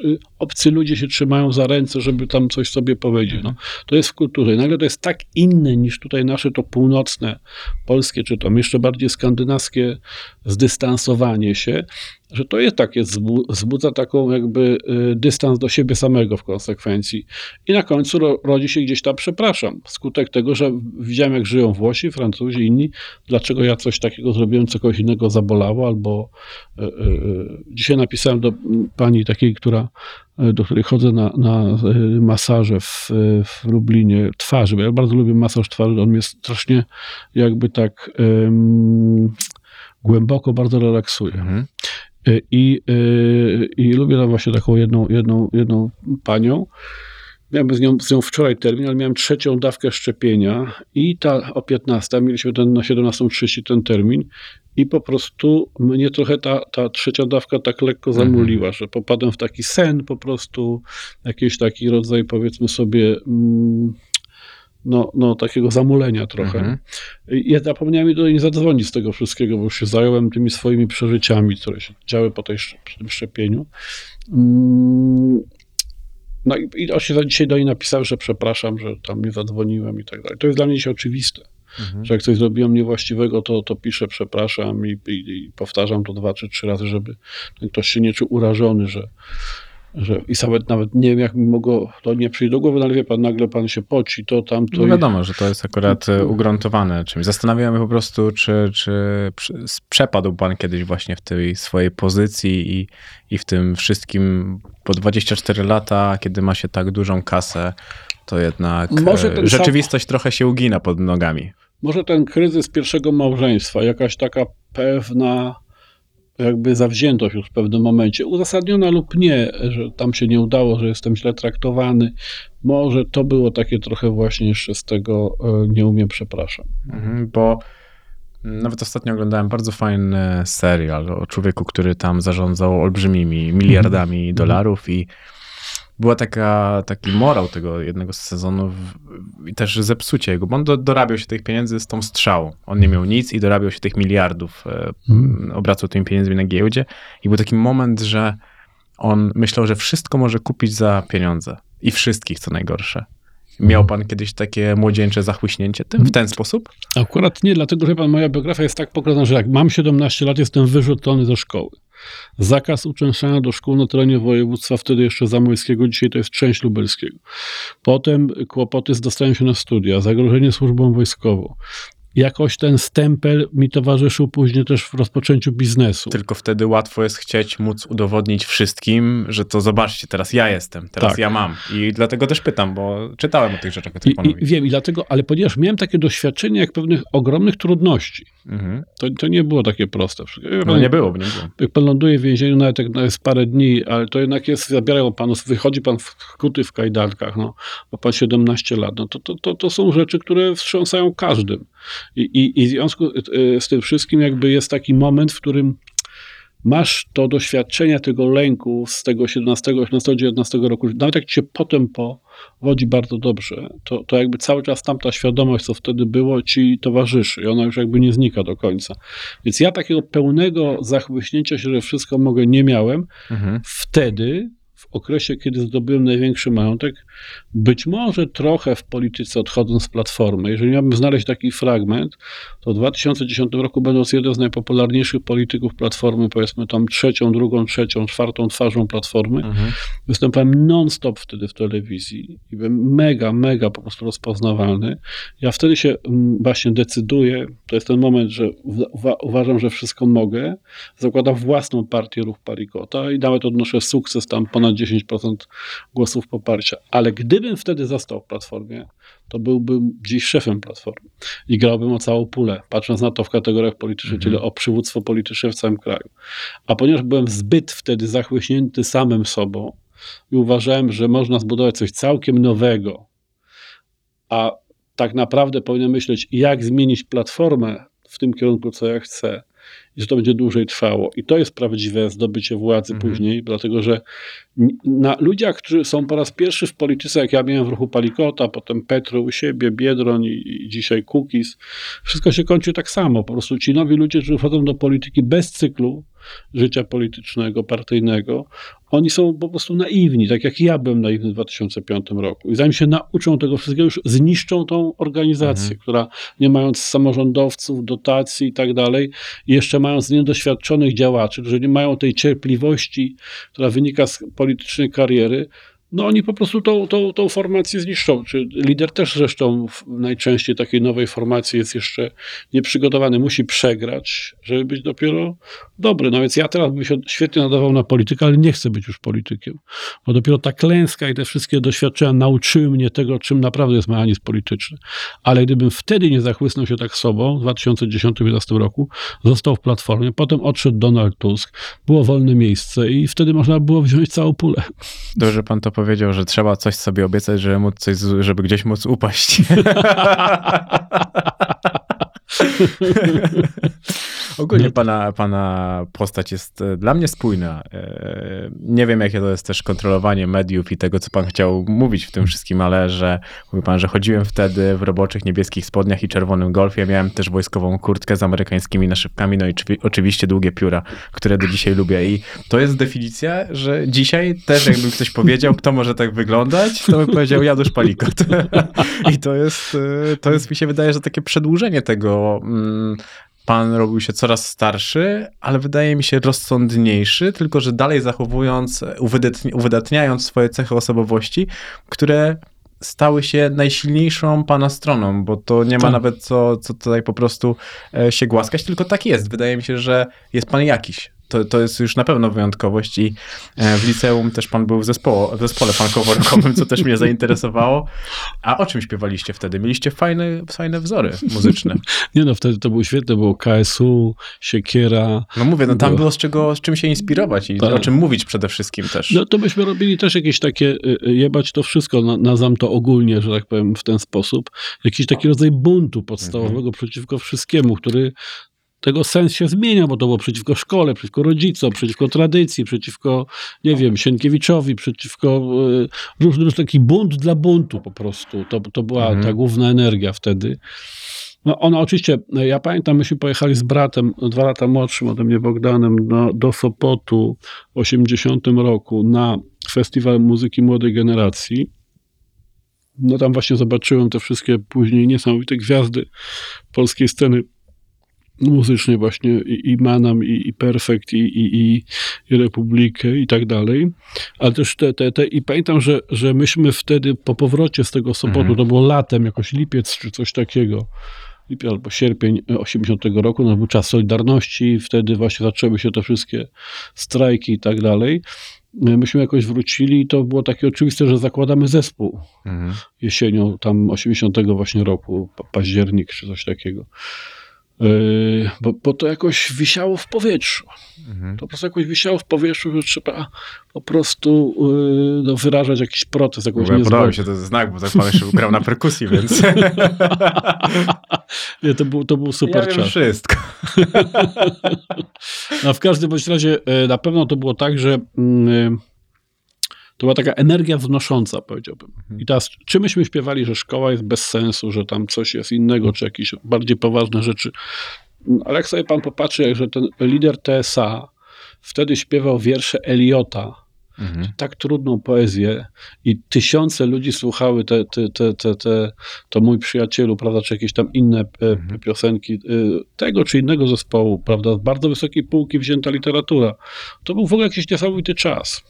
y, y, obcy ludzie się trzymają za ręce, żeby tam coś sobie powiedzieć. No, to jest w kulturze. I nagle to jest tak inne niż tutaj nasze to północne, polskie, czy to jeszcze bardziej skandynawskie zdystansowanie się, że to jest takie, wzbudza taką jakby y, dystans do siebie samego w konsekwencji. I na końcu rodzi się gdzieś tam przepraszam, skutek tego, że widziałem jak żyją Włosi, Francuzi, inni, dlaczego ja coś takiego zrobiłem, co kogoś innego zabolało, albo y, y, dzisiaj napisałem do pani takiej, która do której chodzę na, na masaże w, w Lublinie twarzy, bo ja bardzo lubię masaż twarzy, on mnie strasznie jakby tak głęboko bardzo relaksuje. Mhm. Y, I, y, I lubię tam właśnie taką jedną, jedną, jedną panią. Miałem z nią, z nią wczoraj termin, ale miałem trzecią dawkę szczepienia i ta o 15, mieliśmy ten na 17.30 ten termin i po prostu mnie trochę ta, ta trzecia dawka tak lekko mhm. zamuliła, mhm. że popadłem w taki sen po prostu, jakiś taki rodzaj powiedzmy sobie... Mm, no, no, takiego zamulenia trochę. Mhm. Ja zapomniałem do nie zadzwonić z tego wszystkiego, bo już się zająłem tymi swoimi przeżyciami, które się działy po, tej, tym szczepieniu. Mm, no i, i oczywiście dzisiaj do niej napisałem, że przepraszam, że tam nie zadzwoniłem i tak dalej. To jest dla mnie dzisiaj oczywiste. Mhm. Że jak coś zrobiłem niewłaściwego, to, to piszę przepraszam i, i, i powtarzam to dwa czy trzy razy, żeby ktoś się nie czuł urażony, że, że i nawet, nawet nie wiem, jak mi mogło to nie przyjść do głowy, no ale wie pan, nagle pan się poci, to tamto. No wiadomo, i... że to jest akurat e, ugruntowane czymś. Zastanawiam się po prostu, czy, czy przepadł pan kiedyś właśnie w tej swojej pozycji i, i w tym wszystkim po 24 lata, kiedy ma się tak dużą kasę, to jednak e, rzeczywistość sam... trochę się ugina pod nogami. Może ten kryzys pierwszego małżeństwa, jakaś taka pewna jakby zawziętość już w pewnym momencie, uzasadniona lub nie, że tam się nie udało, że jestem źle traktowany. Może to było takie trochę właśnie jeszcze z tego e, nie umiem, przepraszam. Mhm, bo nawet ostatnio oglądałem bardzo fajny serial o człowieku, który tam zarządzał olbrzymimi miliardami mhm. dolarów i była taka, taki morał tego jednego z sezonów i też zepsucie jego, bo on do, dorabiał się tych pieniędzy z tą strzałą. On nie miał nic i dorabiał się tych miliardów, Mhm. obracał tymi pieniędzmi na giełdzie i był taki moment, że on myślał, że wszystko może kupić za pieniądze i wszystkich, co najgorsze. Miał pan kiedyś takie młodzieńcze zachłyśnięcie tym w ten sposób? Akurat nie, dlatego że pan, moja biografia jest tak pokrojona, że jak mam 17 lat, jestem wyrzucony ze szkoły. Zakaz uczęszczania do szkół na terenie województwa, wtedy jeszcze zamojskiego, dzisiaj to jest część lubelskiego. Potem kłopoty z dostaniem się na studia, zagrożenie służbą wojskową. Jakoś ten stempel mi towarzyszył później też w rozpoczęciu biznesu. Tylko wtedy łatwo jest chcieć móc udowodnić wszystkim, że to zobaczcie, teraz ja jestem, teraz Tak. ja mam. I dlatego też pytam, bo czytałem o tych rzeczach, o których I, pan I mówi. wiem, i dlatego, ale ponieważ miałem takie doświadczenie jak pewnych ogromnych trudności, Mhm. to, to nie było takie proste. No nie było, nie było. jak pan ląduje w więzieniu, nawet jak jest parę dni, ale to jednak jest, zabierają panu, wychodzi pan wkuty w kajdankach, no, ma pan 17 lat, no to, to, to, to są rzeczy, które wstrząsają każdym. I, i, w związku y, z tym wszystkim jakby jest taki moment, w którym masz to doświadczenie tego lęku z tego 17, 18, 19 roku, nawet jak ci się potem powodzi bardzo dobrze, to, to jakby cały czas tamta świadomość, co wtedy było, ci towarzyszy i ona już jakby nie znika do końca. Więc ja takiego pełnego zachłyśnięcia się, że wszystko mogę, nie miałem. Mhm. Wtedy, w okresie, kiedy zdobyłem największy majątek, być może trochę w polityce odchodząc z platformy, jeżeli miałbym znaleźć taki fragment, to w 2010 roku, będąc jeden z najpopularniejszych polityków platformy, powiedzmy tam trzecią, drugą, trzecią, czwartą twarzą platformy, Mhm. występowałem non-stop wtedy w telewizji i byłem mega, mega po prostu rozpoznawalny. Ja wtedy się mm, właśnie decyduję, to jest ten moment, że uwa- uważam, że wszystko mogę, zakładam własną partię Ruch Parikota i nawet odnoszę sukces, tam ponad 10% głosów poparcia. Ale gdybym wtedy został w Platformie, to byłbym dziś szefem Platformy i grałbym o całą pulę, patrząc na to w kategoriach politycznych, Mhm. czyli o przywództwo polityczne w całym kraju. A ponieważ byłem zbyt wtedy zachłyśnięty samym sobą i uważałem, że można zbudować coś całkiem nowego, a tak naprawdę powinien myśleć, jak zmienić platformę w tym kierunku, co ja chcę, i że to będzie dłużej trwało. I to jest prawdziwe zdobycie władzy Mhm. później, dlatego że na ludziach, którzy są po raz pierwszy w polityce, jak ja miałem w ruchu Palikota, potem Petro u siebie, Biedroń i, i dzisiaj Kukiz, wszystko się kończy tak samo. Po prostu ci nowi ludzie, którzy wchodzą do polityki bez cyklu życia politycznego, partyjnego, oni są po prostu naiwni, tak jak ja byłem naiwny w 2005 roku. I zanim się nauczą tego wszystkiego, już zniszczą tą organizację, Mhm. która nie mając samorządowców, dotacji i tak dalej, jeszcze mając niedoświadczonych działaczy, którzy nie mają tej cierpliwości, która wynika z politycznej kariery, no oni po prostu tą, tą, tą formację zniszczą. Czy lider też zresztą najczęściej takiej nowej formacji jest jeszcze nieprzygotowany, musi przegrać, żeby być dopiero dobry. No więc ja teraz bym się świetnie nadawał na politykę, ale nie chcę być już politykiem, bo dopiero ta klęska i te wszystkie doświadczenia nauczyły mnie tego, czym naprawdę jest mechanizm polityczny. Ale gdybym wtedy nie zachłysnął się tak sobą, w 2010-2011 roku, został w Platformie, potem odszedł Donald Tusk, było wolne miejsce i wtedy można było wziąć całą pulę. Dobrze, że pan to powiedział, że trzeba coś sobie obiecać, żeby, móc coś, żeby gdzieś móc upaść. [LAUGHS] [LAUGHS] Ogólnie pana, pana postać jest e, dla mnie spójna. E, Nie wiem, jakie to jest też kontrolowanie mediów i tego, co pan chciał mówić w tym wszystkim, ale że mówi pan, że chodziłem wtedy w roboczych niebieskich spodniach i czerwonym golfie. Miałem też wojskową kurtkę z amerykańskimi naszywkami, no i oczywi- oczywiście długie pióra, które do dzisiaj lubię. I to jest definicja, że dzisiaj też jakby ktoś powiedział, kto może tak wyglądać, to by powiedział Janusz Palikot. [LAUGHS] I to jest, e, to jest, mi się wydaje, że takie przedłużenie tego. Pan robił się coraz starszy, ale wydaje mi się rozsądniejszy, tylko że dalej zachowując, uwydatni- uwydatniając swoje cechy osobowości, które stały się najsilniejszą pana stroną, bo to nie ma Tak. nawet co, co tutaj po prostu e, się głaskać, tylko tak jest. Wydaje mi się, że jest pan jakiś. To, to jest już na pewno wyjątkowość i e, w liceum też pan był w, zespoło, w zespole funkowo-rockowym, co też mnie zainteresowało. A o czym śpiewaliście wtedy? Mieliście fajne, fajne wzory muzyczne. Nie no, wtedy to było świetne, było KSU, Siekiera. No mówię, no tam Było. było z, czego, z czym się inspirować i Tak. o czym mówić przede wszystkim też. No to byśmy robili też jakieś takie, y, y, jebać to wszystko, na- nazwam to ogólnie, że tak powiem, w ten sposób. Jakiś taki rodzaj buntu podstawowego przeciwko wszystkiemu, który tego sens się zmieniał, bo to było przeciwko szkole, przeciwko rodzicom, przeciwko tradycji, przeciwko, nie wiem, Sienkiewiczowi, przeciwko y, różnym, taki bunt dla buntu po prostu. To, to była Mhm. ta główna energia wtedy. No ona oczywiście, ja pamiętam, myśmy pojechali z bratem, dwa lata młodszym ode mnie Bogdanem, no, do Sopotu w 80 roku na Festiwal Muzyki Młodej Generacji. No tam właśnie zobaczyłem te wszystkie później niesamowite gwiazdy polskiej sceny muzycznej właśnie i, i Manam, i, i Perfect, i, i, i, Republikę i tak dalej. Ale też te, te, te i pamiętam, że, że myśmy wtedy po powrocie z tego Sopotu, Mhm. to było latem, jakoś lipiec czy coś takiego, lipiec albo sierpień 80 roku, no był czas Solidarności, wtedy właśnie zaczęły się te wszystkie strajki i tak dalej. Myśmy jakoś wrócili i to było takie oczywiste, że zakładamy zespół Mhm. jesienią tam 80 właśnie roku, pa- październik czy coś takiego. Yy, bo, bo to jakoś wisiało w powietrzu. Mhm. To po prostu jakoś wisiało w powietrzu, że trzeba po prostu yy, no, wyrażać jakiś protest, jakąś ogóle podobał mi się ten znak, bo tak pan jeszcze grał na perkusji, więc [LAUGHS] Nie, to był, to był super ja czas. wszystko. [LAUGHS] No, w każdym bądź razie e, na pewno to było tak, że mm, to była taka energia wznosząca, powiedziałbym. I teraz, czy myśmy śpiewali, że szkoła jest bez sensu, że tam coś jest innego, czy jakieś bardziej poważne rzeczy. Mm, Ale jak sobie pan popatrzy, jak że ten lider TSA wtedy śpiewał wiersze Eliota, Mhm. tak trudną poezję i tysiące ludzi słuchały te, te, te, te, te, to mój przyjacielu, prawda, czy jakieś tam inne e, Mhm. piosenki e, tego czy innego zespołu, prawda, z bardzo wysokiej półki wzięta literatura. To był w ogóle jakiś niesamowity czas.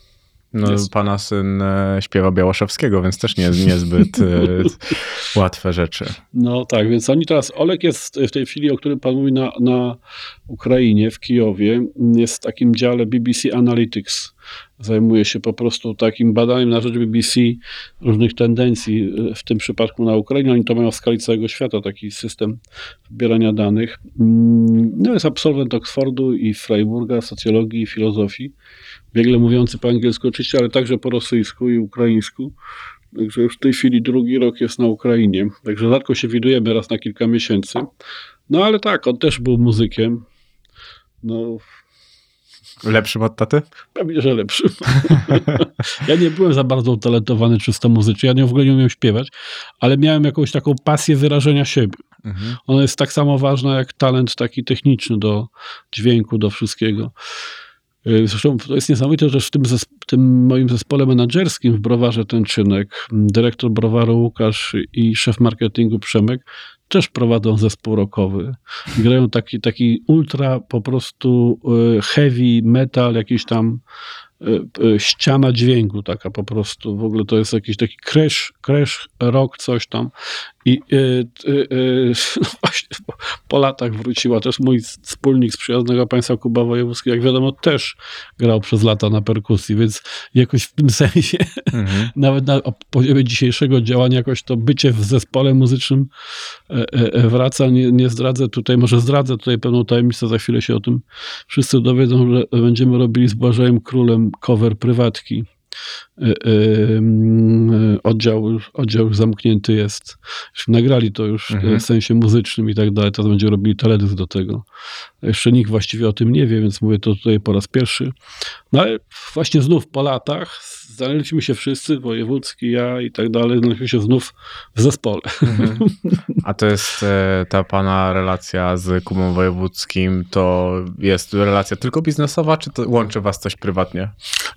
No, Jest. pana syn e, śpiewa Białaszewskiego, więc też nie, niezbyt e, [LAUGHS] łatwe rzeczy. No tak, więc oni teraz, Olek jest w tej chwili, o którym pan mówi, na, na Ukrainie, w Kijowie, jest w takim dziale BBC Analytics. Zajmuje się po prostu takim badaniem na rzecz BBC różnych tendencji, e, w tym przypadku na Ukrainie. Oni to mają w skali całego świata, taki system zbierania danych. Mm, No jest absolwent Oxfordu i Freiburga, socjologii i filozofii. Biegle mówiący po angielsku oczywiście, ale także po rosyjsku i ukraińsku. Także już w tej chwili drugi rok jest na Ukrainie. Także rzadko się widujemy raz na kilka miesięcy. No ale tak, on też był muzykiem. No, Lepszym od taty? pewnie, że lepszy. [LAUGHS] ja nie byłem za bardzo utalentowany czysto muzycznie. Ja nie w ogóle nie umiem śpiewać, ale miałem jakąś taką pasję wyrażenia siebie. Mhm. Ona jest tak samo ważna jak talent taki techniczny do dźwięku, do wszystkiego. Yy, Zresztą to jest niesamowite, że w tym, tym moim zespole menedżerskim w Browarze Tenczynek dyrektor Browaru Łukasz i szef marketingu Przemek też prowadzą zespół rockowy. Grają taki, taki ultra po prostu yy, heavy metal, jakiś tam yy, ściana dźwięku taka po prostu. W ogóle to jest jakiś taki crash, crash rock, coś tam. I yy, yy, yy, no właśnie po, po latach wróciła też mój wspólnik z przyjaznego państwa Kuba Wojewódzki, jak wiadomo, też grał przez lata na perkusji, więc jakoś w tym [LAUGHS] sensie, Mhm. nawet na poziomie dzisiejszego działania, jakoś to bycie w zespole muzycznym e, e, e, wraca. Nie, nie zdradzę tutaj, może zdradzę tutaj pewną tajemnicę, za chwilę się o tym wszyscy dowiedzą, że będziemy robili z Błażejem Królem cover prywatki. E, e, mm, Oddział, już- oddział już zamknięty jest. Nagrali to już Mhm. w sensie muzycznym i tak dalej. Teraz będziemy robili teledysk do tego. Jeszcze nikt właściwie o tym nie wie, więc mówię to tutaj po raz pierwszy. No ale właśnie znów po latach znaleźliśmy się wszyscy, Wojewódzki, ja i tak dalej, znaleźliśmy się znów w zespole. Mhm. [LAUGHS] A to jest e, ta pana relacja z Kubą Wojewódzkim, to jest relacja tylko biznesowa, czy to łączy was coś prywatnie?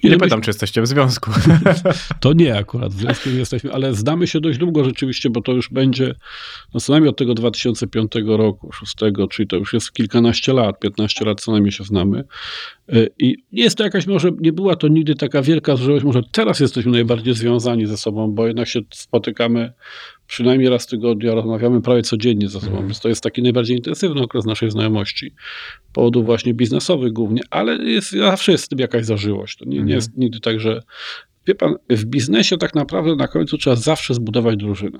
Nie Ile pytam, czy jesteście w związku. [LAUGHS] To nie akurat, w związku nie jesteśmy, ale znamy się dość długo rzeczywiście, bo to już będzie, no co najmniej od tego 2005 roku, 6, czyli to już jest kilkanaście lat, 15 lat co najmniej się znamy. Y, I jest to jakaś, może nie była to nigdy taka wielka zżyłość, może teraz jesteśmy najbardziej związani ze sobą, bo jednak się spotykamy przynajmniej raz w tygodniu, rozmawiamy prawie codziennie ze sobą, Mhm. więc to jest taki najbardziej intensywny okres naszej znajomości. Powodów właśnie biznesowych głównie, ale jest, zawsze jest w tym jakaś zażyłość. To nie, nie Mhm. jest nigdy tak, że Wie pan, w biznesie tak naprawdę na końcu trzeba zawsze zbudować drużynę.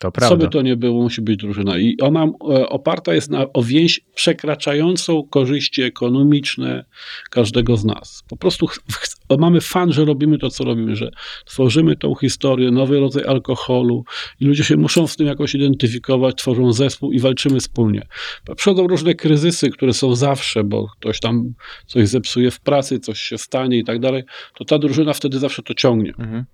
To Co prawda. by to nie było, musi być drużyna. I ona e, oparta jest na, o więź przekraczającą korzyści ekonomiczne każdego z nas. Po prostu mamy fan, że robimy to, co robimy, że tworzymy tą historię, nowy rodzaj alkoholu i ludzie się muszą z tym jakoś identyfikować, tworzą zespół i walczymy wspólnie. Przychodzą różne kryzysy, które są zawsze, bo ktoś tam coś zepsuje w pracy, coś się stanie i tak dalej, to ta drużyna wtedy zawsze to ciągnie. Mhm.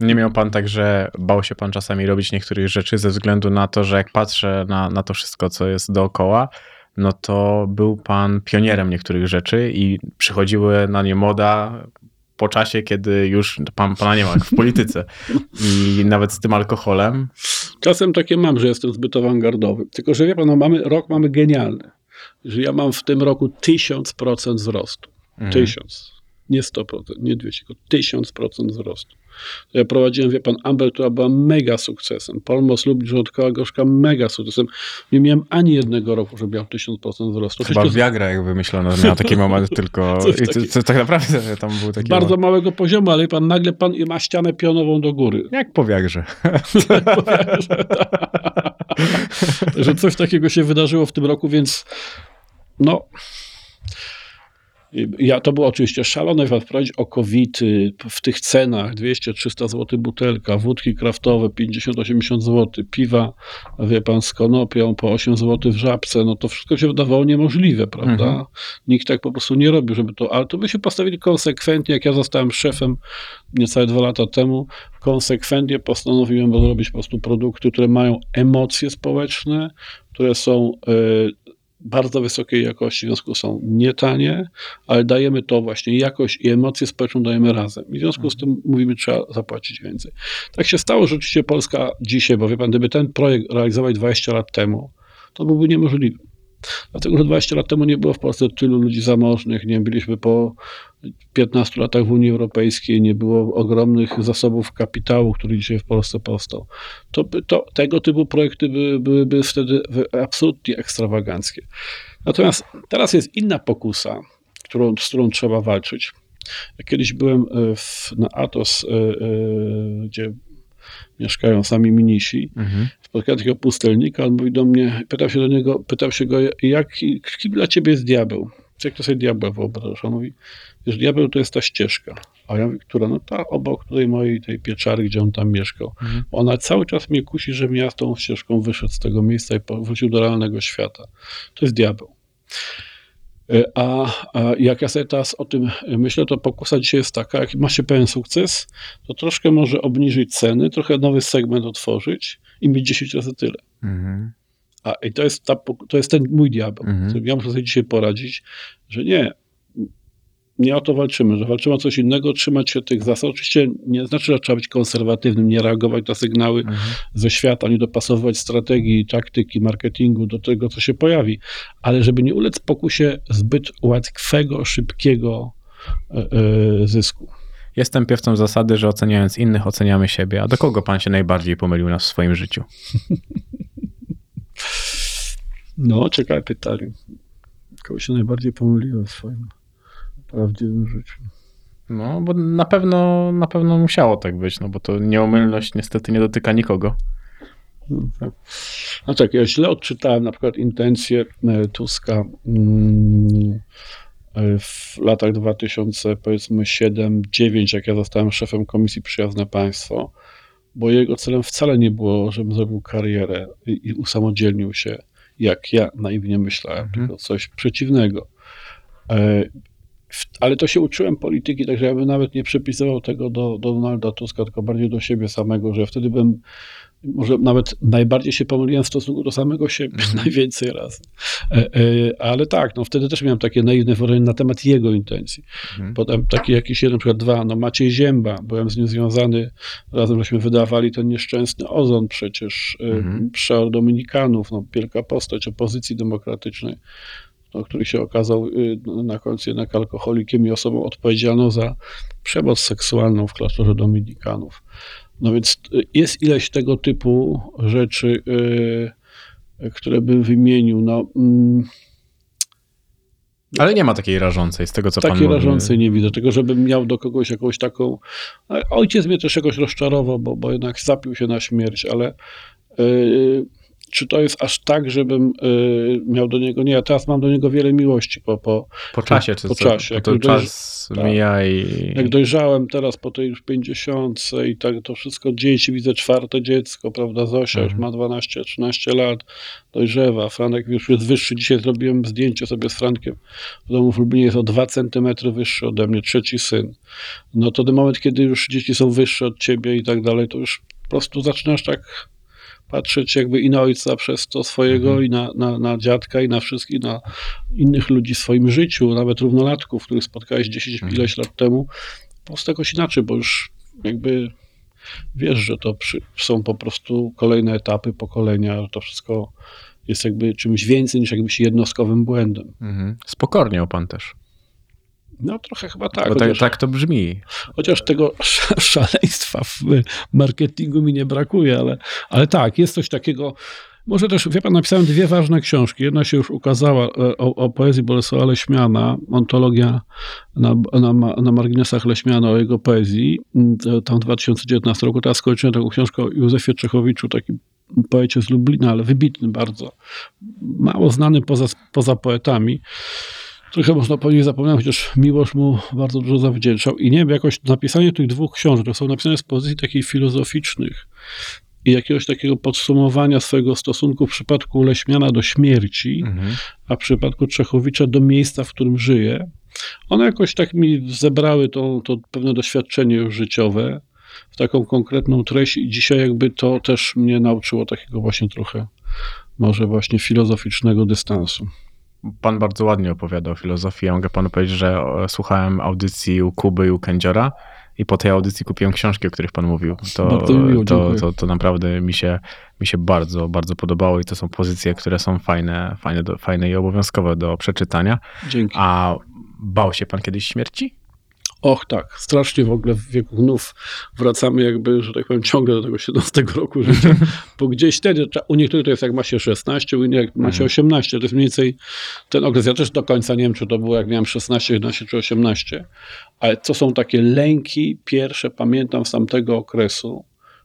Nie miał pan tak, że bał się pan czasami robić niektórych rzeczy ze względu na to, że jak patrzę na, na to wszystko, co jest dookoła, no to był pan pionierem niektórych rzeczy i przychodziły na nie moda po czasie, kiedy już pan, pana nie ma, jak w polityce. I nawet z tym alkoholem. Czasem takie mam, że jestem zbyt awangardowy. Tylko, że wie pan, no mamy, rok mamy genialny. Że ja mam w tym roku 1000% wzrostu. Mhm. Tysiąc. Nie 100%, nie 200, tylko 1000% wzrostu. Ja prowadziłem, wie pan, Amber, która była mega sukcesem. Polmos lubi Żołądkowa Gorzka mega sukcesem. Nie miałem ani jednego roku, żeby miał 1000% wzrostu. Chyba Oczywiście Viagra, jak wymyślono, miał taki moment [LAUGHS] tylko. To, tak naprawdę tam był taki. bardzo moment. małego poziomu, ale pan nagle pan ma ścianę pionową do góry. [LAUGHS] Jak po Viagrze. [LAUGHS] że coś takiego się wydarzyło w tym roku, więc no. Ja, to było oczywiście szalone, wprowadzić okowity w tych cenach 200-300 zł butelka, wódki kraftowe 50-80 zł, piwa, wie pan, z konopią po 8 zł w żabce, no to wszystko się wydawało niemożliwe, prawda? Mhm. Nikt tak po prostu nie robił, żeby to, ale to by się postawili konsekwentnie, jak ja zostałem szefem niecałe dwa lata temu, konsekwentnie postanowiłem zrobić po prostu produkty, które mają emocje społeczne, które są e, bardzo wysokiej jakości, w związku są nietanie, ale dajemy to właśnie jakość i emocje społeczne dajemy razem. I w związku z tym mówimy, trzeba zapłacić więcej. Tak się stało, że oczywiście Polska dzisiaj, bo wie pan, gdyby ten projekt realizować 20 lat temu, to byłby niemożliwy. Dlatego, że 20 lat temu nie było w Polsce tylu ludzi zamożnych, nie byliśmy po 15 latach w Unii Europejskiej, nie było ogromnych zasobów kapitału, który dzisiaj w Polsce powstał. To, by- to tego typu projekty były, byłyby wtedy absolutnie ekstrawaganckie. Natomiast teraz jest inna pokusa, którą, z którą trzeba walczyć. Ja kiedyś byłem e, w, na Atos, e, e, gdzie mieszkają sami minisi. Mhm. Spotkałem takiego pustelnika, on mówi do mnie, pytał się do niego, pytał się go, jak, kim dla ciebie jest diabeł? Jak to sobie diabła wyobrażasz? On mówi, wiesz, diabeł to jest ta ścieżka. A ja mówię, która? No ta obok tej mojej, tej pieczary, gdzie on tam mieszkał. Mhm. Ona cały czas mnie kusi, żebym ja tą ścieżką wyszedł z tego miejsca i powrócił do realnego świata. To jest diabeł. E, A, a jak ja sobie teraz o tym myślę, to pokusa dzisiaj jest taka, jak ma się pewien sukces, to troszkę może obniżyć ceny, trochę nowy segment otworzyć i mieć 10 razy tyle. Mhm. A i to jest, ta, to jest ten mój diabeł. Mhm. którym Ja muszę sobie dzisiaj poradzić, że nie, nie o to walczymy, że walczymy o coś innego, trzymać się tych zasad. Oczywiście nie znaczy, że trzeba być konserwatywnym, nie reagować na sygnały Mhm. ze świata, nie dopasowywać strategii, taktyki, marketingu do tego, co się pojawi, ale żeby nie ulec pokusie zbyt łatwego, szybkiego e, zysku. Jestem piewcą zasady, że oceniając innych, oceniamy siebie. A do kogo pan się najbardziej pomylił na w swoim życiu? [LAUGHS] No, ciekawe pytanie. Kogo się najbardziej pomyliłem w swoim prawdziwym życiu? No, bo na pewno, na pewno musiało tak być, no bo to nieomylność niestety nie dotyka nikogo. No tak. No tak, ja źle odczytałem na przykład intencje e, Tuska mm, e, w latach 2000, powiedzmy 7-9, jak ja zostałem szefem Komisji Przyjazne Państwo, bo jego celem wcale nie było, żebym zrobił karierę i, i usamodzielnił się, jak ja naiwnie myślałem, Mhm. tylko coś przeciwnego. E, w- Ale to się uczyłem polityki, także ja bym nawet nie przypisywał tego do, do Donalda Tuska, tylko bardziej do siebie samego, że wtedy bym może nawet najbardziej się pomyliłem w stosunku do samego siebie, Mhm. [LAUGHS] najwięcej razy. E, e, ale tak, no wtedy też miałem takie naiwne wyobrażenie na temat jego intencji. Mhm. Potem taki jakiś jeden, na przykład dwa, no Maciej Zięba, byłem z nim związany, razem żeśmy wydawali ten nieszczęsny ozon przecież, mhm. przeor Dominikanów, no wielka postać opozycji demokratycznej, no, który się okazał y, na końcu jednak alkoholikiem i osobą odpowiedzialną za przemoc seksualną w klasztorze Dominikanów. No więc y, jest ileś tego typu rzeczy, y, które bym wymienił. No, mm, Ale nie ma takiej rażącej, z tego co pan Takiej rażącej nie widzę, tego, żebym miał do kogoś jakąś taką. Ojciec mnie też jakoś rozczarował, bo, bo jednak zapił się na śmierć, ale y, czy to jest aż tak, żebym y, miał do niego, nie, ja teraz mam do niego wiele miłości po, po, Po czasie, czy po co? czasie, Bo jak to już czas tak. mija i... jak dojrzałem teraz po tej już 50 i tak to wszystko dzieje się, widzę czwarte dziecko, prawda, Zosia już Mhm. ma 12-13 lat, dojrzewa, Franek już jest wyższy, dzisiaj zrobiłem zdjęcie sobie z Frankiem w domu w Lublinie, jest o 2 centymetry wyższy ode mnie, trzeci syn. No to ten moment, kiedy już dzieci są wyższe od ciebie i tak dalej, to już po prostu zaczynasz tak patrzeć jakby i na ojca przez to swojego, Mhm. i na, na, na dziadka, i na wszystkich, na innych ludzi w swoim życiu, nawet równolatków, których spotkałeś 10 Mhm. ileś lat temu, po prostu jakoś inaczej, bo już jakby wiesz, że to przy, są po prostu kolejne etapy pokolenia, że to wszystko jest jakby czymś więcej niż jakimś jednostkowym błędem. Mhm. Spokorniał pan też. No trochę chyba tak, tak, chociaż, tak to brzmi. chociaż tego sz- [LAUGHS] szaleństwa w marketingu mi nie brakuje, ale, ale tak, jest coś takiego. Może też, wie pan, napisałem dwie ważne książki. Jedna się już ukazała e, o, o poezji Bolesława Leśmiana, ontologia na, na, na marginesach Leśmiana o jego poezji, m, to tam w 2019 roku. Teraz skończyłem taką książkę o Józefie Czechowiczu, takim poecie z Lublina, ale wybitny bardzo. Mało znany poza, poza poetami. Trochę można powiedzieć, zapomniałem, chociaż Miłosz mu bardzo dużo zawdzięczał. I nie wiem, jakoś napisanie tych dwóch książek, to są napisane z pozycji takich filozoficznych i jakiegoś takiego podsumowania swojego stosunku w przypadku Leśmiana do śmierci, Mhm. a w przypadku Czechowicza do miejsca, w którym żyje. One jakoś tak mi zebrały to, to pewne doświadczenie już życiowe w taką konkretną treść i dzisiaj jakby to też mnie nauczyło takiego właśnie trochę może właśnie filozoficznego dystansu. Pan bardzo ładnie opowiada o filozofii. Ja mogę panu powiedzieć, że e, słuchałem audycji u Kuby i u Kędziora i po tej audycji kupiłem książki, o których pan mówił. To, miło, to, to, to naprawdę mi się, mi się bardzo, bardzo podobało i to są pozycje, które są fajne, fajne, do, fajne i obowiązkowe do przeczytania. Dzięki. A bał się pan kiedyś śmierci? Och tak, strasznie w ogóle w wieku gnów wracamy jakby, że tak powiem, ciągle do tego 17 [LAUGHS] roku życia, bo gdzieś wtedy, u niektórych to jest jak ma się 16, u innych jak ma się Mhm. 18, to jest mniej więcej ten okres. Ja też do końca nie wiem, czy to było jak miałem 16, 11 czy 18, ale to są takie lęki pierwsze, pamiętam z tamtego okresu,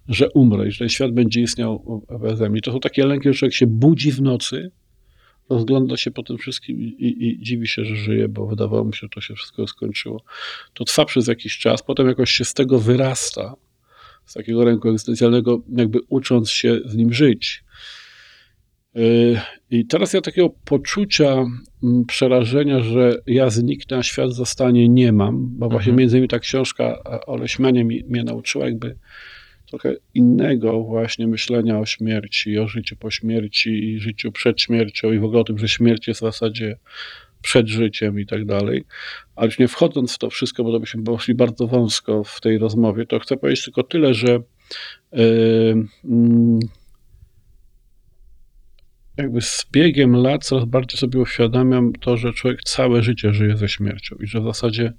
że umrę i że ten świat będzie istniał beze mnie. To są takie lęki, że człowiek się budzi w nocy, rozgląda się po tym wszystkim i, i, i dziwi się, że żyje, bo wydawało mu się, że to się wszystko skończyło. To trwa przez jakiś czas, potem jakoś się z tego wyrasta, z takiego ręku egzystencjalnego, jakby ucząc się z nim żyć. Yy, I teraz ja takiego poczucia mm, przerażenia, że ja zniknę, a świat zostanie, nie mam, bo właśnie Mhm. między innymi ta książka e, o Leśmianie mi, mnie nauczyła jakby trochę innego właśnie myślenia o śmierci, o życiu po śmierci i życiu przed śmiercią i w ogóle o tym, że śmierć jest w zasadzie przed życiem i tak dalej. Ale już nie wchodząc w to wszystko, bo to byśmy poszli bardzo wąsko w tej rozmowie, to chcę powiedzieć tylko tyle, że yy, mm, jakby z biegiem lat coraz bardziej sobie uświadamiam to, że człowiek całe życie żyje ze śmiercią i że w zasadzie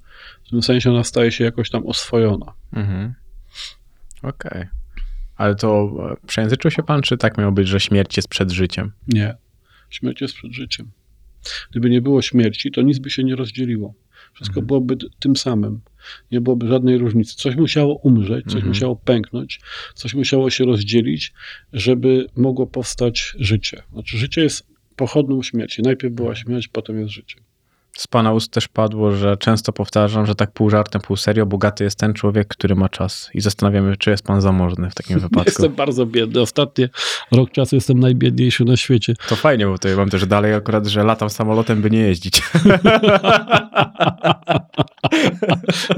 w tym sensie ona staje się jakoś tam oswojona. Mhm. Okej. Ale to e, przejęzyczył się pan, czy tak miało być, że śmierć jest przed życiem? Nie. Śmierć jest przed życiem. Gdyby nie było śmierci, to nic by się nie rozdzieliło. Wszystko Mhm. byłoby tym samym. Nie byłoby żadnej różnicy. Coś musiało umrzeć, coś Mhm. musiało pęknąć, coś musiało się rozdzielić, żeby mogło powstać życie. Znaczy, życie jest pochodną śmierci. Najpierw była śmierć, potem jest życie. Z pana ust też padło, że często powtarzam, że tak pół żartem, pół serio, bogaty jest ten człowiek, który ma czas. I zastanawiamy, czy jest pan zamożny w takim [LAUGHS] wypadku. Jestem bardzo biedny. Ostatnie rok czasu jestem najbiedniejszy na świecie. To fajnie, bo tutaj mam też dalej akurat, że latam samolotem, by nie jeździć. [LAUGHS]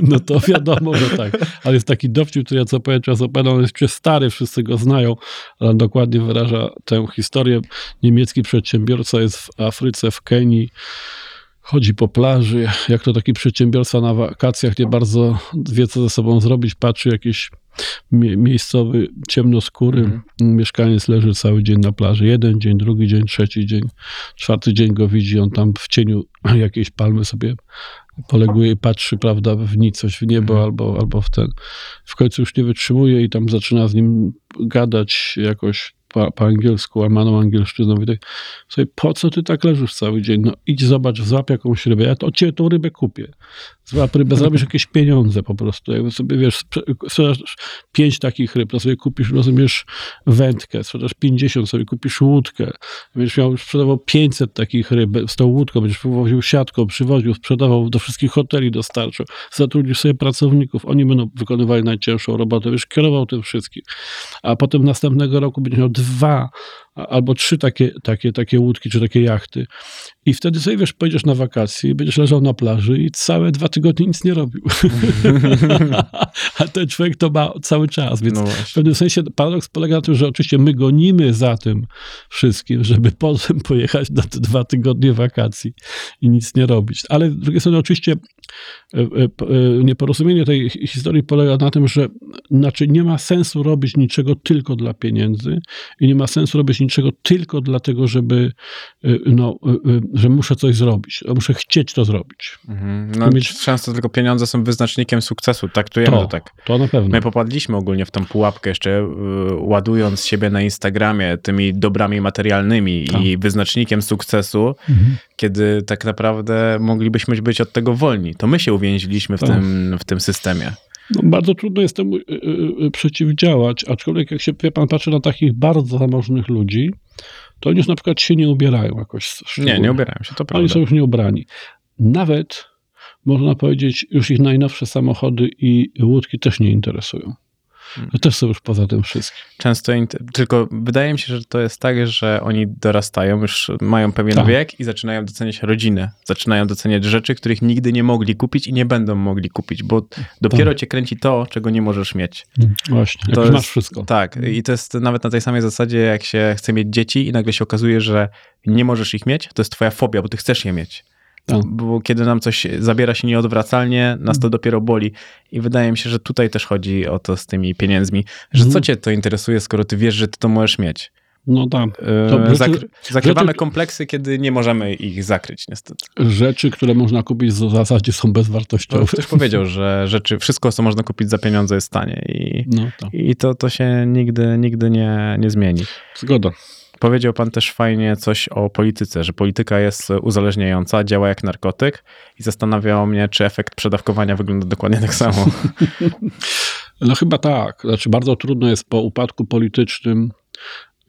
No to wiadomo, że tak. Ale jest taki dowcip, który ja co powiem czas opowiadam, on jest przestary, wszyscy go znają, ale on dokładnie wyraża tę historię. Niemiecki przedsiębiorca jest w Afryce, w Kenii, chodzi po plaży, jak to taki przedsiębiorca na wakacjach nie bardzo wie, co ze sobą zrobić, patrzy jakiś mie- miejscowy, ciemnoskóry Mhm. mieszkaniec leży cały dzień na plaży. Jeden dzień, drugi dzień, trzeci dzień, czwarty dzień go widzi, on tam w cieniu [CLEARS THROAT] jakiejś palmy sobie poleguje i patrzy, prawda, w nic, coś w niebo Mhm. albo, albo w ten. W końcu już nie wytrzymuje i tam zaczyna z nim gadać jakoś po, po angielsku, łamaną angielszczyzną. I tak sobie, po co ty tak leżysz cały dzień? No idź, zobacz, złap jakąś rybę. Ja to od ciebie tą rybę kupię. Złap rybę, zrobisz jakieś pieniądze po prostu. Jakby sobie, wiesz, sprze- sprzedasz pięć takich ryb, to sobie kupisz, rozumiesz, wędkę, sprzedasz 50, sobie kupisz łódkę. Będziesz miał, sprzedawał 500 takich ryb z tą łódką, będziesz wywoził siatką, przywoził, sprzedawał, do wszystkich hoteli dostarczył. Zatrudnisz sobie pracowników, oni będą wykonywali najcięższą robotę, wiesz, kierował tym wszystkim. A potem następnego roku będziesz miał dwa a- albo trzy takie, takie, takie łódki, czy takie jachty. I wtedy sobie, wiesz, pojedziesz na wakacje będziesz leżał na plaży i całe dwa tygodnie nic nie robił. [LAUGHS] A ten człowiek to ma cały czas, więc No w pewnym sensie paradoks polega na tym, że oczywiście my gonimy za tym wszystkim, żeby [LAUGHS] potem pojechać na te dwa tygodnie wakacji i nic nie robić. Ale z drugiej strony oczywiście e, e, e, nieporozumienie tej hi- historii polega na tym, że znaczy nie ma sensu robić niczego tylko dla pieniędzy i nie ma sensu robić niczego tylko dlatego, żeby e, no, e, e, że muszę coś zrobić, muszę chcieć to zrobić. Mhm. No, mieć- Często tylko pieniądze są wyznacznikiem sukcesu, traktujemy to, To, tak. to na pewno. My popadliśmy ogólnie w tą pułapkę jeszcze y, ładując siebie na Instagramie tymi dobrami materialnymi Tak. i wyznacznikiem sukcesu, Mhm. kiedy tak naprawdę moglibyśmy być od tego wolni. To my się uwięziliśmy w, Tak. tym, w tym systemie. No, bardzo trudno jest temu y, y, y, przeciwdziałać, aczkolwiek jak się, wie pan, patrzy na takich bardzo zamożnych ludzi, to oni już na przykład się nie ubierają jakoś Nie, nie ubierałem się, to Oni prawda. są już nieubrani. Nawet, można powiedzieć, już ich najnowsze samochody i łódki też nie interesują. Hmm. Też są już poza tym wszystkim. Często, tylko wydaje mi się, że to jest tak, że oni dorastają, już mają pewien Tak. wiek i zaczynają doceniać rodzinę. Zaczynają doceniać rzeczy, których nigdy nie mogli kupić i nie będą mogli kupić, bo dopiero Tak. cię kręci to, czego nie możesz mieć. Właśnie, jak To jest- masz wszystko. Tak, i to jest nawet na tej samej zasadzie, jak się chce mieć dzieci i nagle się okazuje, że nie możesz ich mieć, to jest twoja fobia, bo ty chcesz je mieć. Tak. Bo kiedy nam coś zabiera się nieodwracalnie, nas to dopiero boli. I wydaje mi się, że tutaj też chodzi o to z tymi pieniędzmi, że Mhm. co cię to interesuje, skoro ty wiesz, że ty to możesz mieć. No tak. To rzeczy- zakry- zakrywamy rzeczy- kompleksy, kiedy nie możemy ich zakryć, niestety. Rzeczy, które można kupić w zasadzie są To bezwartościowe. ktoś powiedział, że rzeczy, wszystko, co można kupić za pieniądze jest tanie i, No tak. i to, to się nigdy, nigdy nie, nie zmieni. Zgoda. Powiedział pan też fajnie coś o polityce, że polityka jest uzależniająca, działa jak narkotyk i zastanawiało mnie, czy efekt przedawkowania wygląda dokładnie tak samo. [LAUGHS] No chyba tak. Znaczy bardzo trudno jest po upadku politycznym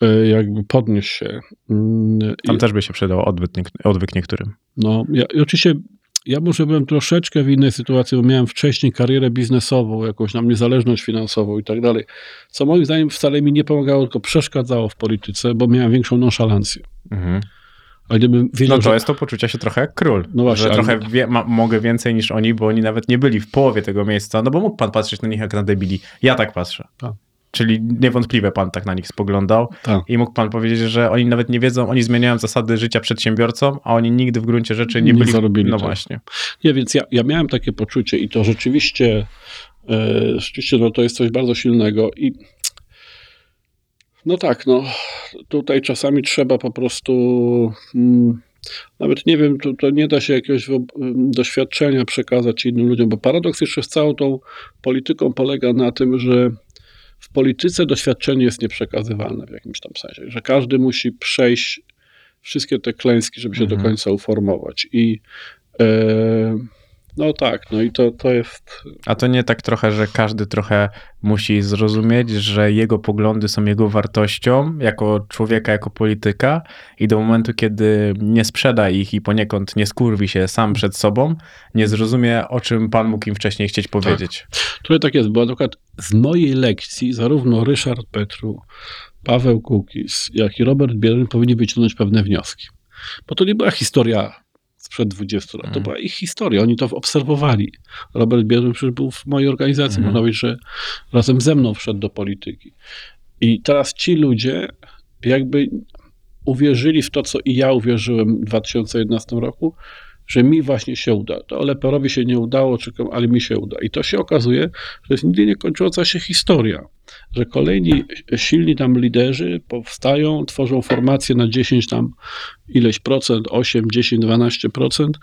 e, jakby podnieść się. Mm, Tam i- też by się przydał odwyk, niek- odwyk niektórym. No, ja, i oczywiście ja może byłem troszeczkę w innej sytuacji, bo miałem wcześniej karierę biznesową, jakąś tam niezależność finansową i tak dalej, co moim zdaniem wcale mi nie pomagało, tylko przeszkadzało w polityce, bo miałem większą nonszalancję. Mhm. A gdybym wiedział, No to jest to poczucia się trochę jak król. No właśnie, że ale- trochę wie, ma, mogę więcej niż oni, bo oni nawet nie byli w połowie tego miejsca, no bo mógł pan patrzeć na nich jak na debili. Ja tak patrzę. Tak. Czyli niewątpliwie pan tak na nich spoglądał Tak. i mógł pan powiedzieć, że oni nawet nie wiedzą, oni zmieniają zasady życia przedsiębiorcom, a oni nigdy w gruncie rzeczy nie, Nie byli... zarobili, no tak. właśnie. Nie, więc ja, ja miałem takie poczucie i to rzeczywiście, e, rzeczywiście no, to jest coś bardzo silnego i no tak, no tutaj czasami trzeba po prostu mm, nawet nie wiem, to, to nie da się jakiegoś wo- doświadczenia przekazać innym ludziom, bo paradoks jeszcze z całą tą polityką polega na tym, że w polityce doświadczenie jest nieprzekazywane w jakimś tam sensie, że każdy musi przejść wszystkie te klęski, żeby się Mhm. do końca uformować i e, no tak, no i to, to jest A to nie tak trochę, że każdy trochę musi zrozumieć, że jego poglądy są jego wartością jako człowieka, jako polityka i do momentu, kiedy nie sprzeda ich i poniekąd nie skurwi się sam przed sobą, nie zrozumie, o czym pan mógł im wcześniej chcieć powiedzieć. Trochę tak jest, bo na przykład z mojej lekcji zarówno Ryszard Petru, Paweł Kukis, jak i Robert Biedroń powinni wyciągnąć pewne wnioski. Bo to nie była historia sprzed 20 lat, to Mhm. była ich historia, oni to obserwowali. Robert Biedroń przecież był w mojej organizacji, Mhm. można powiedzieć, że razem ze mną wszedł do polityki. I teraz ci ludzie jakby uwierzyli w to, co i ja uwierzyłem w 2011 roku, że mi właśnie się uda. To Leperowi się nie udało, ale mi się uda. I to się okazuje, że jest nigdy nie kończąca się historia, że kolejni silni tam liderzy powstają, tworzą formacje na 10 tam ileś procent, 8, 10, 12 procent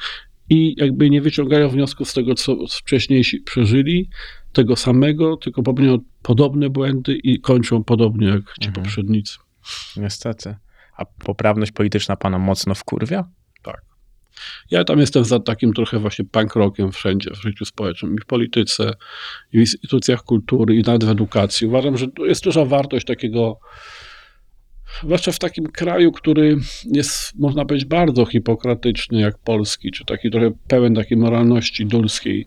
i jakby nie wyciągają wniosków z tego, co wcześniejsi przeżyli, tego samego, tylko popełniają podobne błędy i kończą podobnie jak ci Mhm. poprzednicy. Niestety. A poprawność polityczna pana mocno wkurwia? Ja tam jestem za takim trochę właśnie punk rockiem wszędzie, w życiu społecznym, i w polityce, i w instytucjach kultury, i nawet w edukacji. Uważam, że jest duża wartość takiego, zwłaszcza w takim kraju, który jest, można powiedzieć, bardzo hipokratyczny, jak Polski, czy taki trochę pełen takiej moralności dulskiej,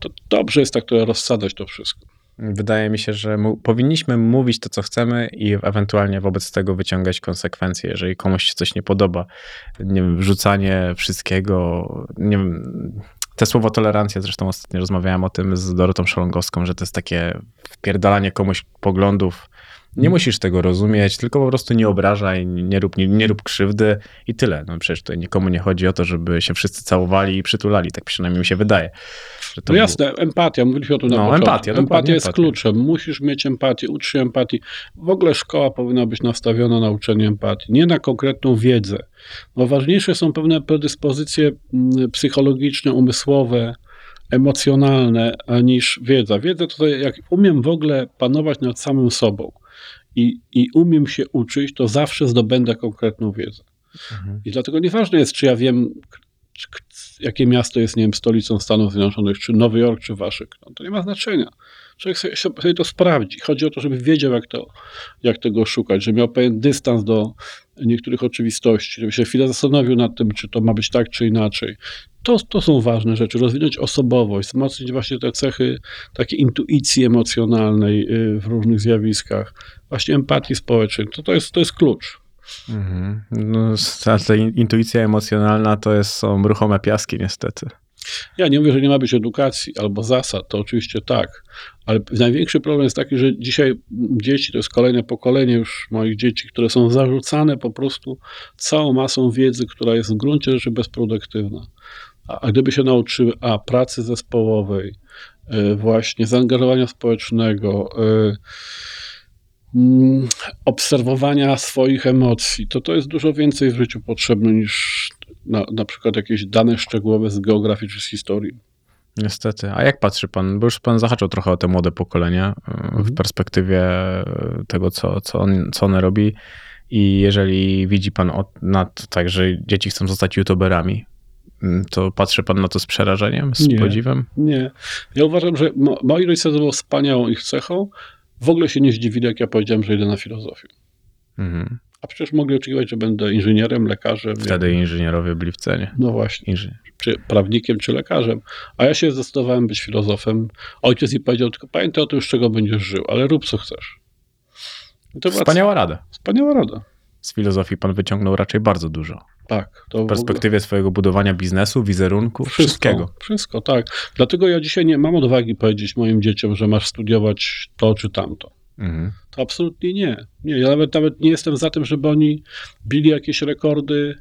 to dobrze jest tak trochę rozsadzać to wszystko. Wydaje mi się, że powinniśmy mówić to, co chcemy i ewentualnie wobec tego wyciągać konsekwencje, jeżeli komuś się coś nie podoba. Nie wiem, wrzucanie wszystkiego, nie wiem, te słowo tolerancja, zresztą ostatnio rozmawiałem o tym z Dorotą Szolongowską, że to jest takie wpierdalanie komuś poglądów. Nie musisz tego rozumieć, tylko po prostu nie obrażaj, nie rób, nie, nie rób krzywdy i tyle. No przecież tutaj nikomu nie chodzi o to, żeby się wszyscy całowali i przytulali, tak przynajmniej mi się wydaje. Że to No jasne, empatia, mówiliśmy o tym na No, początku. empatia, empatia jest empatia. kluczem. Musisz mieć empatię, ucz się empatii. W ogóle szkoła powinna być nastawiona na uczenie empatii, nie na konkretną wiedzę. Bo ważniejsze są pewne predyspozycje mm, psychologiczne, umysłowe, emocjonalne, niż wiedza. Wiedza to jak umiem w ogóle panować nad samym sobą i, i umiem się uczyć, to zawsze zdobędę konkretną wiedzę. Mhm. I dlatego nieważne jest, czy ja wiem, jakie miasto jest, nie wiem, stolicą Stanów Zjednoczonych, czy Nowy Jork, czy Waszyngton. To nie ma znaczenia. Człowiek sobie, sobie to sprawdzi. Chodzi o to, żeby wiedział, jak, to, jak tego szukać, żeby miał pewien dystans do niektórych oczywistości, żeby się chwilę zastanowił nad tym, czy to ma być tak, czy inaczej. To, to są ważne rzeczy. Rozwinąć osobowość, wzmocnić właśnie te cechy takiej intuicji emocjonalnej y, w różnych zjawiskach, właśnie empatii społecznej. To, to, jest, to jest klucz. Mhm. No, ta, ta in- intuicja emocjonalna to jest, są ruchome piaski niestety. Ja nie mówię, że nie ma być edukacji albo zasad, to oczywiście tak, ale największy problem jest taki, że dzisiaj dzieci, to jest kolejne pokolenie już moich dzieci, które są zarzucane po prostu całą masą wiedzy, która jest w gruncie rzeczy bezproduktywna. A, a gdyby się nauczyły, a pracy zespołowej, y, właśnie zaangażowania społecznego, y, obserwowania swoich emocji, to to jest dużo więcej w życiu potrzebne niż na, na przykład jakieś dane szczegółowe z geografii czy z historii. Niestety. A jak patrzy pan, bo już pan zahaczył trochę o te młode pokolenie y, w perspektywie y, tego, co, co, on, co one robi i jeżeli widzi pan o, na to tak, że dzieci chcą zostać youtuberami, mm, to patrzy pan na to z przerażeniem, z Nie. podziwem? Nie. Ja uważam, że mo, moi rodzice to było wspaniałą ich cechą. W ogóle się nie zdziwili, jak ja powiedziałem, że idę na filozofię. Mhm. A przecież mogli oczekiwać, że będę inżynierem, lekarzem. Wtedy wiem. inżynierowie byli w cenie. No właśnie, Inżynier. czy prawnikiem, czy lekarzem. A ja się zdecydowałem być filozofem. Ojciec mi powiedział, tylko pamiętaj o tym, z czego będziesz żył, ale rób co chcesz. I to była Wspaniała rada. wspaniała rada. Z filozofii pan wyciągnął raczej bardzo dużo. Tak. To w W ogóle- perspektywie swojego budowania biznesu, wizerunku, wszystkiego. Wszystko, tak. Dlatego ja dzisiaj nie mam odwagi powiedzieć moim dzieciom, że masz studiować to czy tamto. Mhm. To absolutnie nie. nie. Ja nawet, nawet nie jestem za tym, żeby oni bili jakieś rekordy,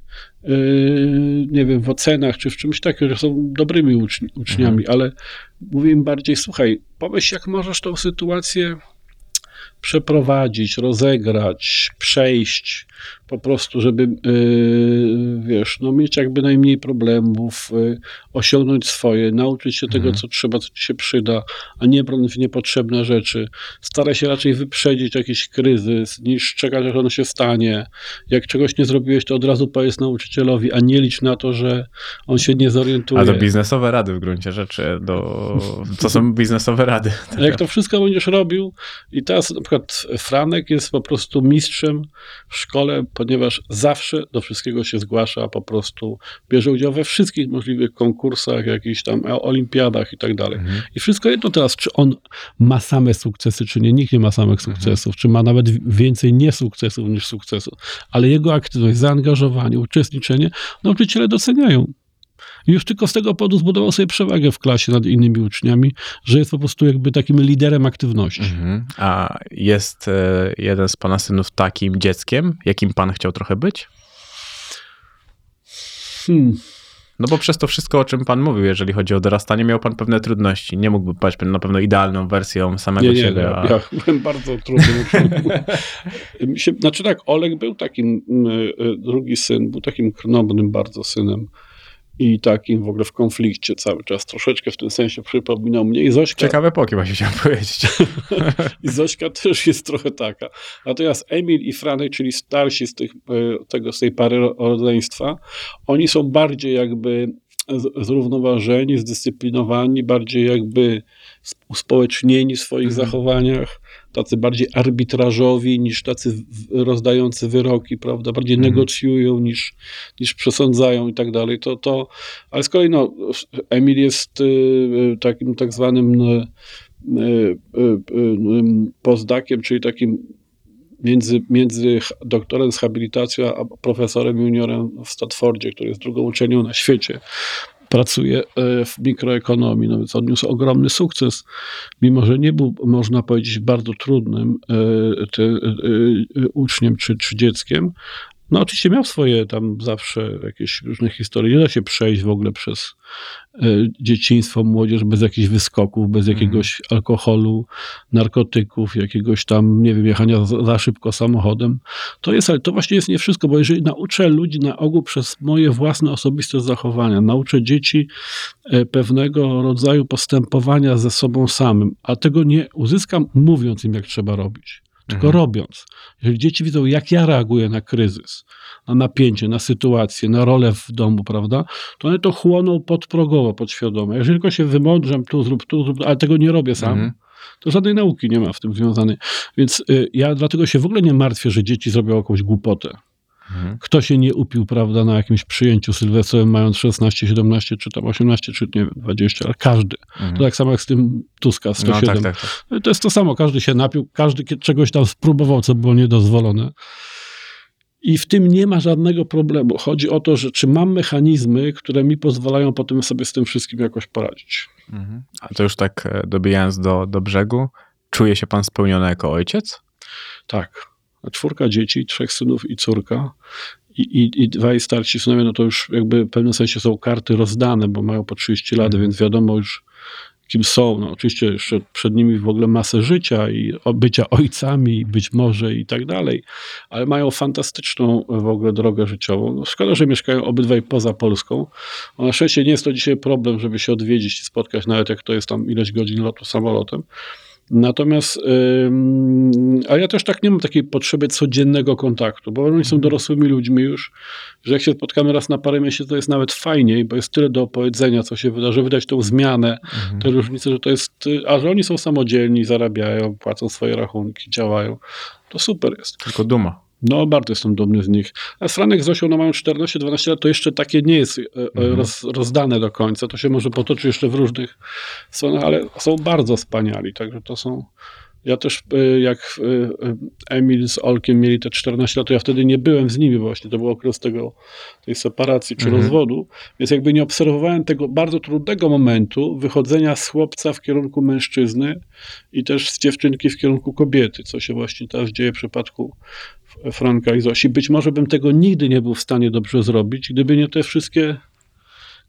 yy, nie wiem, w ocenach czy w czymś takim, że są dobrymi uczni, uczniami, ale mówię im bardziej, słuchaj, pomyśl, jak możesz tą sytuację przeprowadzić, rozegrać, przejść, po prostu, żeby, yy, wiesz, no mieć jakby najmniej problemów, yy, osiągnąć swoje, nauczyć się tego, Mhm. co trzeba, co ci się przyda, a nie brnąć w niepotrzebne rzeczy. Staraj się raczej wyprzedzić jakiś kryzys, niż czekać, aż on się stanie. Jak czegoś nie zrobiłeś, to od razu powiedz nauczycielowi, a nie licz na to, że on się nie zorientuje. A to biznesowe rady w gruncie rzeczy. Do... To są biznesowe rady. [LAUGHS] A jak to wszystko będziesz robił i teraz na przykład Franek jest po prostu mistrzem w szkole, ponieważ zawsze do wszystkiego się zgłasza, po prostu bierze udział we wszystkich możliwych konkursach, jakichś tam olimpiadach i tak dalej. Mhm. I wszystko jedno teraz, czy on ma same sukcesy, czy nie. Nikt nie ma samych sukcesów, czy ma nawet więcej niesukcesów niż sukcesów. Ale jego aktywność, zaangażowanie, uczestniczenie nauczyciele doceniają. Już tylko z tego powodu zbudował sobie przewagę w klasie nad innymi uczniami, że jest po prostu jakby takim liderem aktywności. Mhm. A jest e, jeden z pana synów takim dzieckiem, jakim pan chciał trochę być? Hmm. No bo przez to wszystko, o czym pan mówił, jeżeli chodzi o dorastanie, miał pan pewne trudności. Nie mógłby paść na pewno idealną wersją samego Nie, nie, siebie. a... ja byłem bardzo [LAUGHS] się- znaczy tak, Olek był takim, y, drugi syn, był takim krnobnym bardzo synem. I takim w ogóle w konflikcie cały czas. Troszeczkę w tym sensie przypominał mnie i Zośka. Ciekawe epoki właśnie chciałem [LAUGHS] powiedzieć. [LAUGHS] I Zośka też jest trochę taka. Natomiast Emil i Franek, czyli starsi z, tych, e, tego, z tej pary rodzeństwa, oni są bardziej jakby zrównoważeni, zdyscyplinowani, bardziej jakby uspołecznieni w swoich Mhm. zachowaniach, tacy bardziej arbitrażowi niż tacy rozdający wyroki, prawda, bardziej Mhm. negocjują niż, niż przesądzają i tak dalej. To, to, ale z kolei no, Emil jest y, y, takim tak zwanym y, y, y, y, postdakiem, czyli takim między, między doktorem z habilitacją a profesorem juniorem w Stanfordzie, który jest drugą uczelnią na świecie. Pracuje e, w mikroekonomii, no więc odniósł ogromny sukces, mimo że nie był, można powiedzieć, bardzo trudnym e, te, e, uczniem czy, czy dzieckiem. No oczywiście miał swoje tam zawsze jakieś różne historie. Nie da się przejść w ogóle przez e, dzieciństwo, młodzież bez jakichś wyskoków, bez jakiegoś alkoholu, narkotyków, jakiegoś tam, nie wiem, jechania za, za szybko samochodem. To jest, ale to właśnie jest nie wszystko, bo jeżeli nauczę ludzi na ogół przez moje własne osobiste zachowania, nauczę dzieci e, pewnego rodzaju postępowania ze sobą samym, a tego nie uzyskam mówiąc im, jak trzeba robić, tylko Mhm. robiąc. Jeżeli dzieci widzą, jak ja reaguję na kryzys, na napięcie, na sytuację, na rolę w domu, prawda, to one to chłoną podprogowo, podświadomie. Jeżeli tylko się wymądrzam, tu zrób, tu zrób, ale tego nie robię sam, Mhm. to żadnej nauki nie ma w tym związanej. Więc y, ja dlatego się w ogóle nie martwię, że dzieci zrobią jakąś głupotę. Mhm. Kto się nie upił, prawda, na jakimś przyjęciu sylwestrowym, mając 16, 17, czy tam 18, czy nie wiem, 20, ale każdy. Mhm. To tak samo jak z tym Tuska No 107. tak, tak, tak. To jest to samo, każdy się napił, każdy czegoś tam spróbował, co było niedozwolone. I w tym nie ma żadnego problemu. Chodzi o to, że czy mam mechanizmy, które mi pozwalają potem sobie z tym wszystkim jakoś poradzić. Mhm. A to już tak e, dobijając do, do brzegu, czuje się pan spełniony jako ojciec? Tak. Czwórka dzieci, trzech synów i córka. I, i, I dwaj starsi synowie, no to już jakby w pewnym sensie są karty rozdane, bo mają po 30 lat, Mhm. więc wiadomo już kim są. No, oczywiście jeszcze przed nimi w ogóle masę życia i bycia ojcami, być może i tak dalej, ale mają fantastyczną w ogóle drogę życiową. No, szkoda, że mieszkają obydwaj poza Polską. No, na szczęście nie jest to dzisiaj problem, żeby się odwiedzić i spotkać, nawet jak to jest tam ileś godzin lotu samolotem. Natomiast, a ja też tak nie mam takiej potrzeby codziennego kontaktu, bo oni są dorosłymi ludźmi już, że jak się spotkamy raz na parę miesięcy, to jest nawet fajniej, bo jest tyle do opowiedzenia, co się wydarzy, wydać tą zmianę, Mhm. te różnice, że to jest, a że oni są samodzielni, zarabiają, płacą swoje rachunki, działają, to super jest. Tylko duma. No, bardzo jestem dumny z nich. A Franek z Zosią, no mają 14-12 lat, to jeszcze takie nie jest e, e, Mhm. roz, rozdane do końca. To się może potoczyć jeszcze w różnych stronach, ale są bardzo wspaniali, także to są... Ja też, e, jak Emil z Olkiem mieli te 14 lat, to ja wtedy nie byłem z nimi, właśnie to był okres tego, tej separacji czy Mhm. rozwodu, więc jakby nie obserwowałem tego bardzo trudnego momentu wychodzenia z chłopca w kierunku mężczyzny i też z dziewczynki w kierunku kobiety, co się właśnie teraz dzieje w przypadku Franka i Zosi. Być może bym tego nigdy nie był w stanie dobrze zrobić, gdyby nie te wszystkie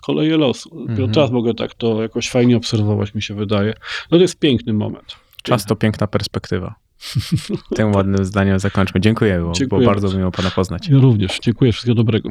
koleje losu. Dopiero Mhm. teraz mogę tak to jakoś fajnie obserwować, mi się wydaje. No to jest piękny moment. Czas to piękna perspektywa. [LAUGHS] Tym ładnym zdaniem zakończmy. Dziękuję, bo Dziękuję było bardzo bardzo. miło pana poznać. Ja również. Dziękuję. Wszystkiego dobrego.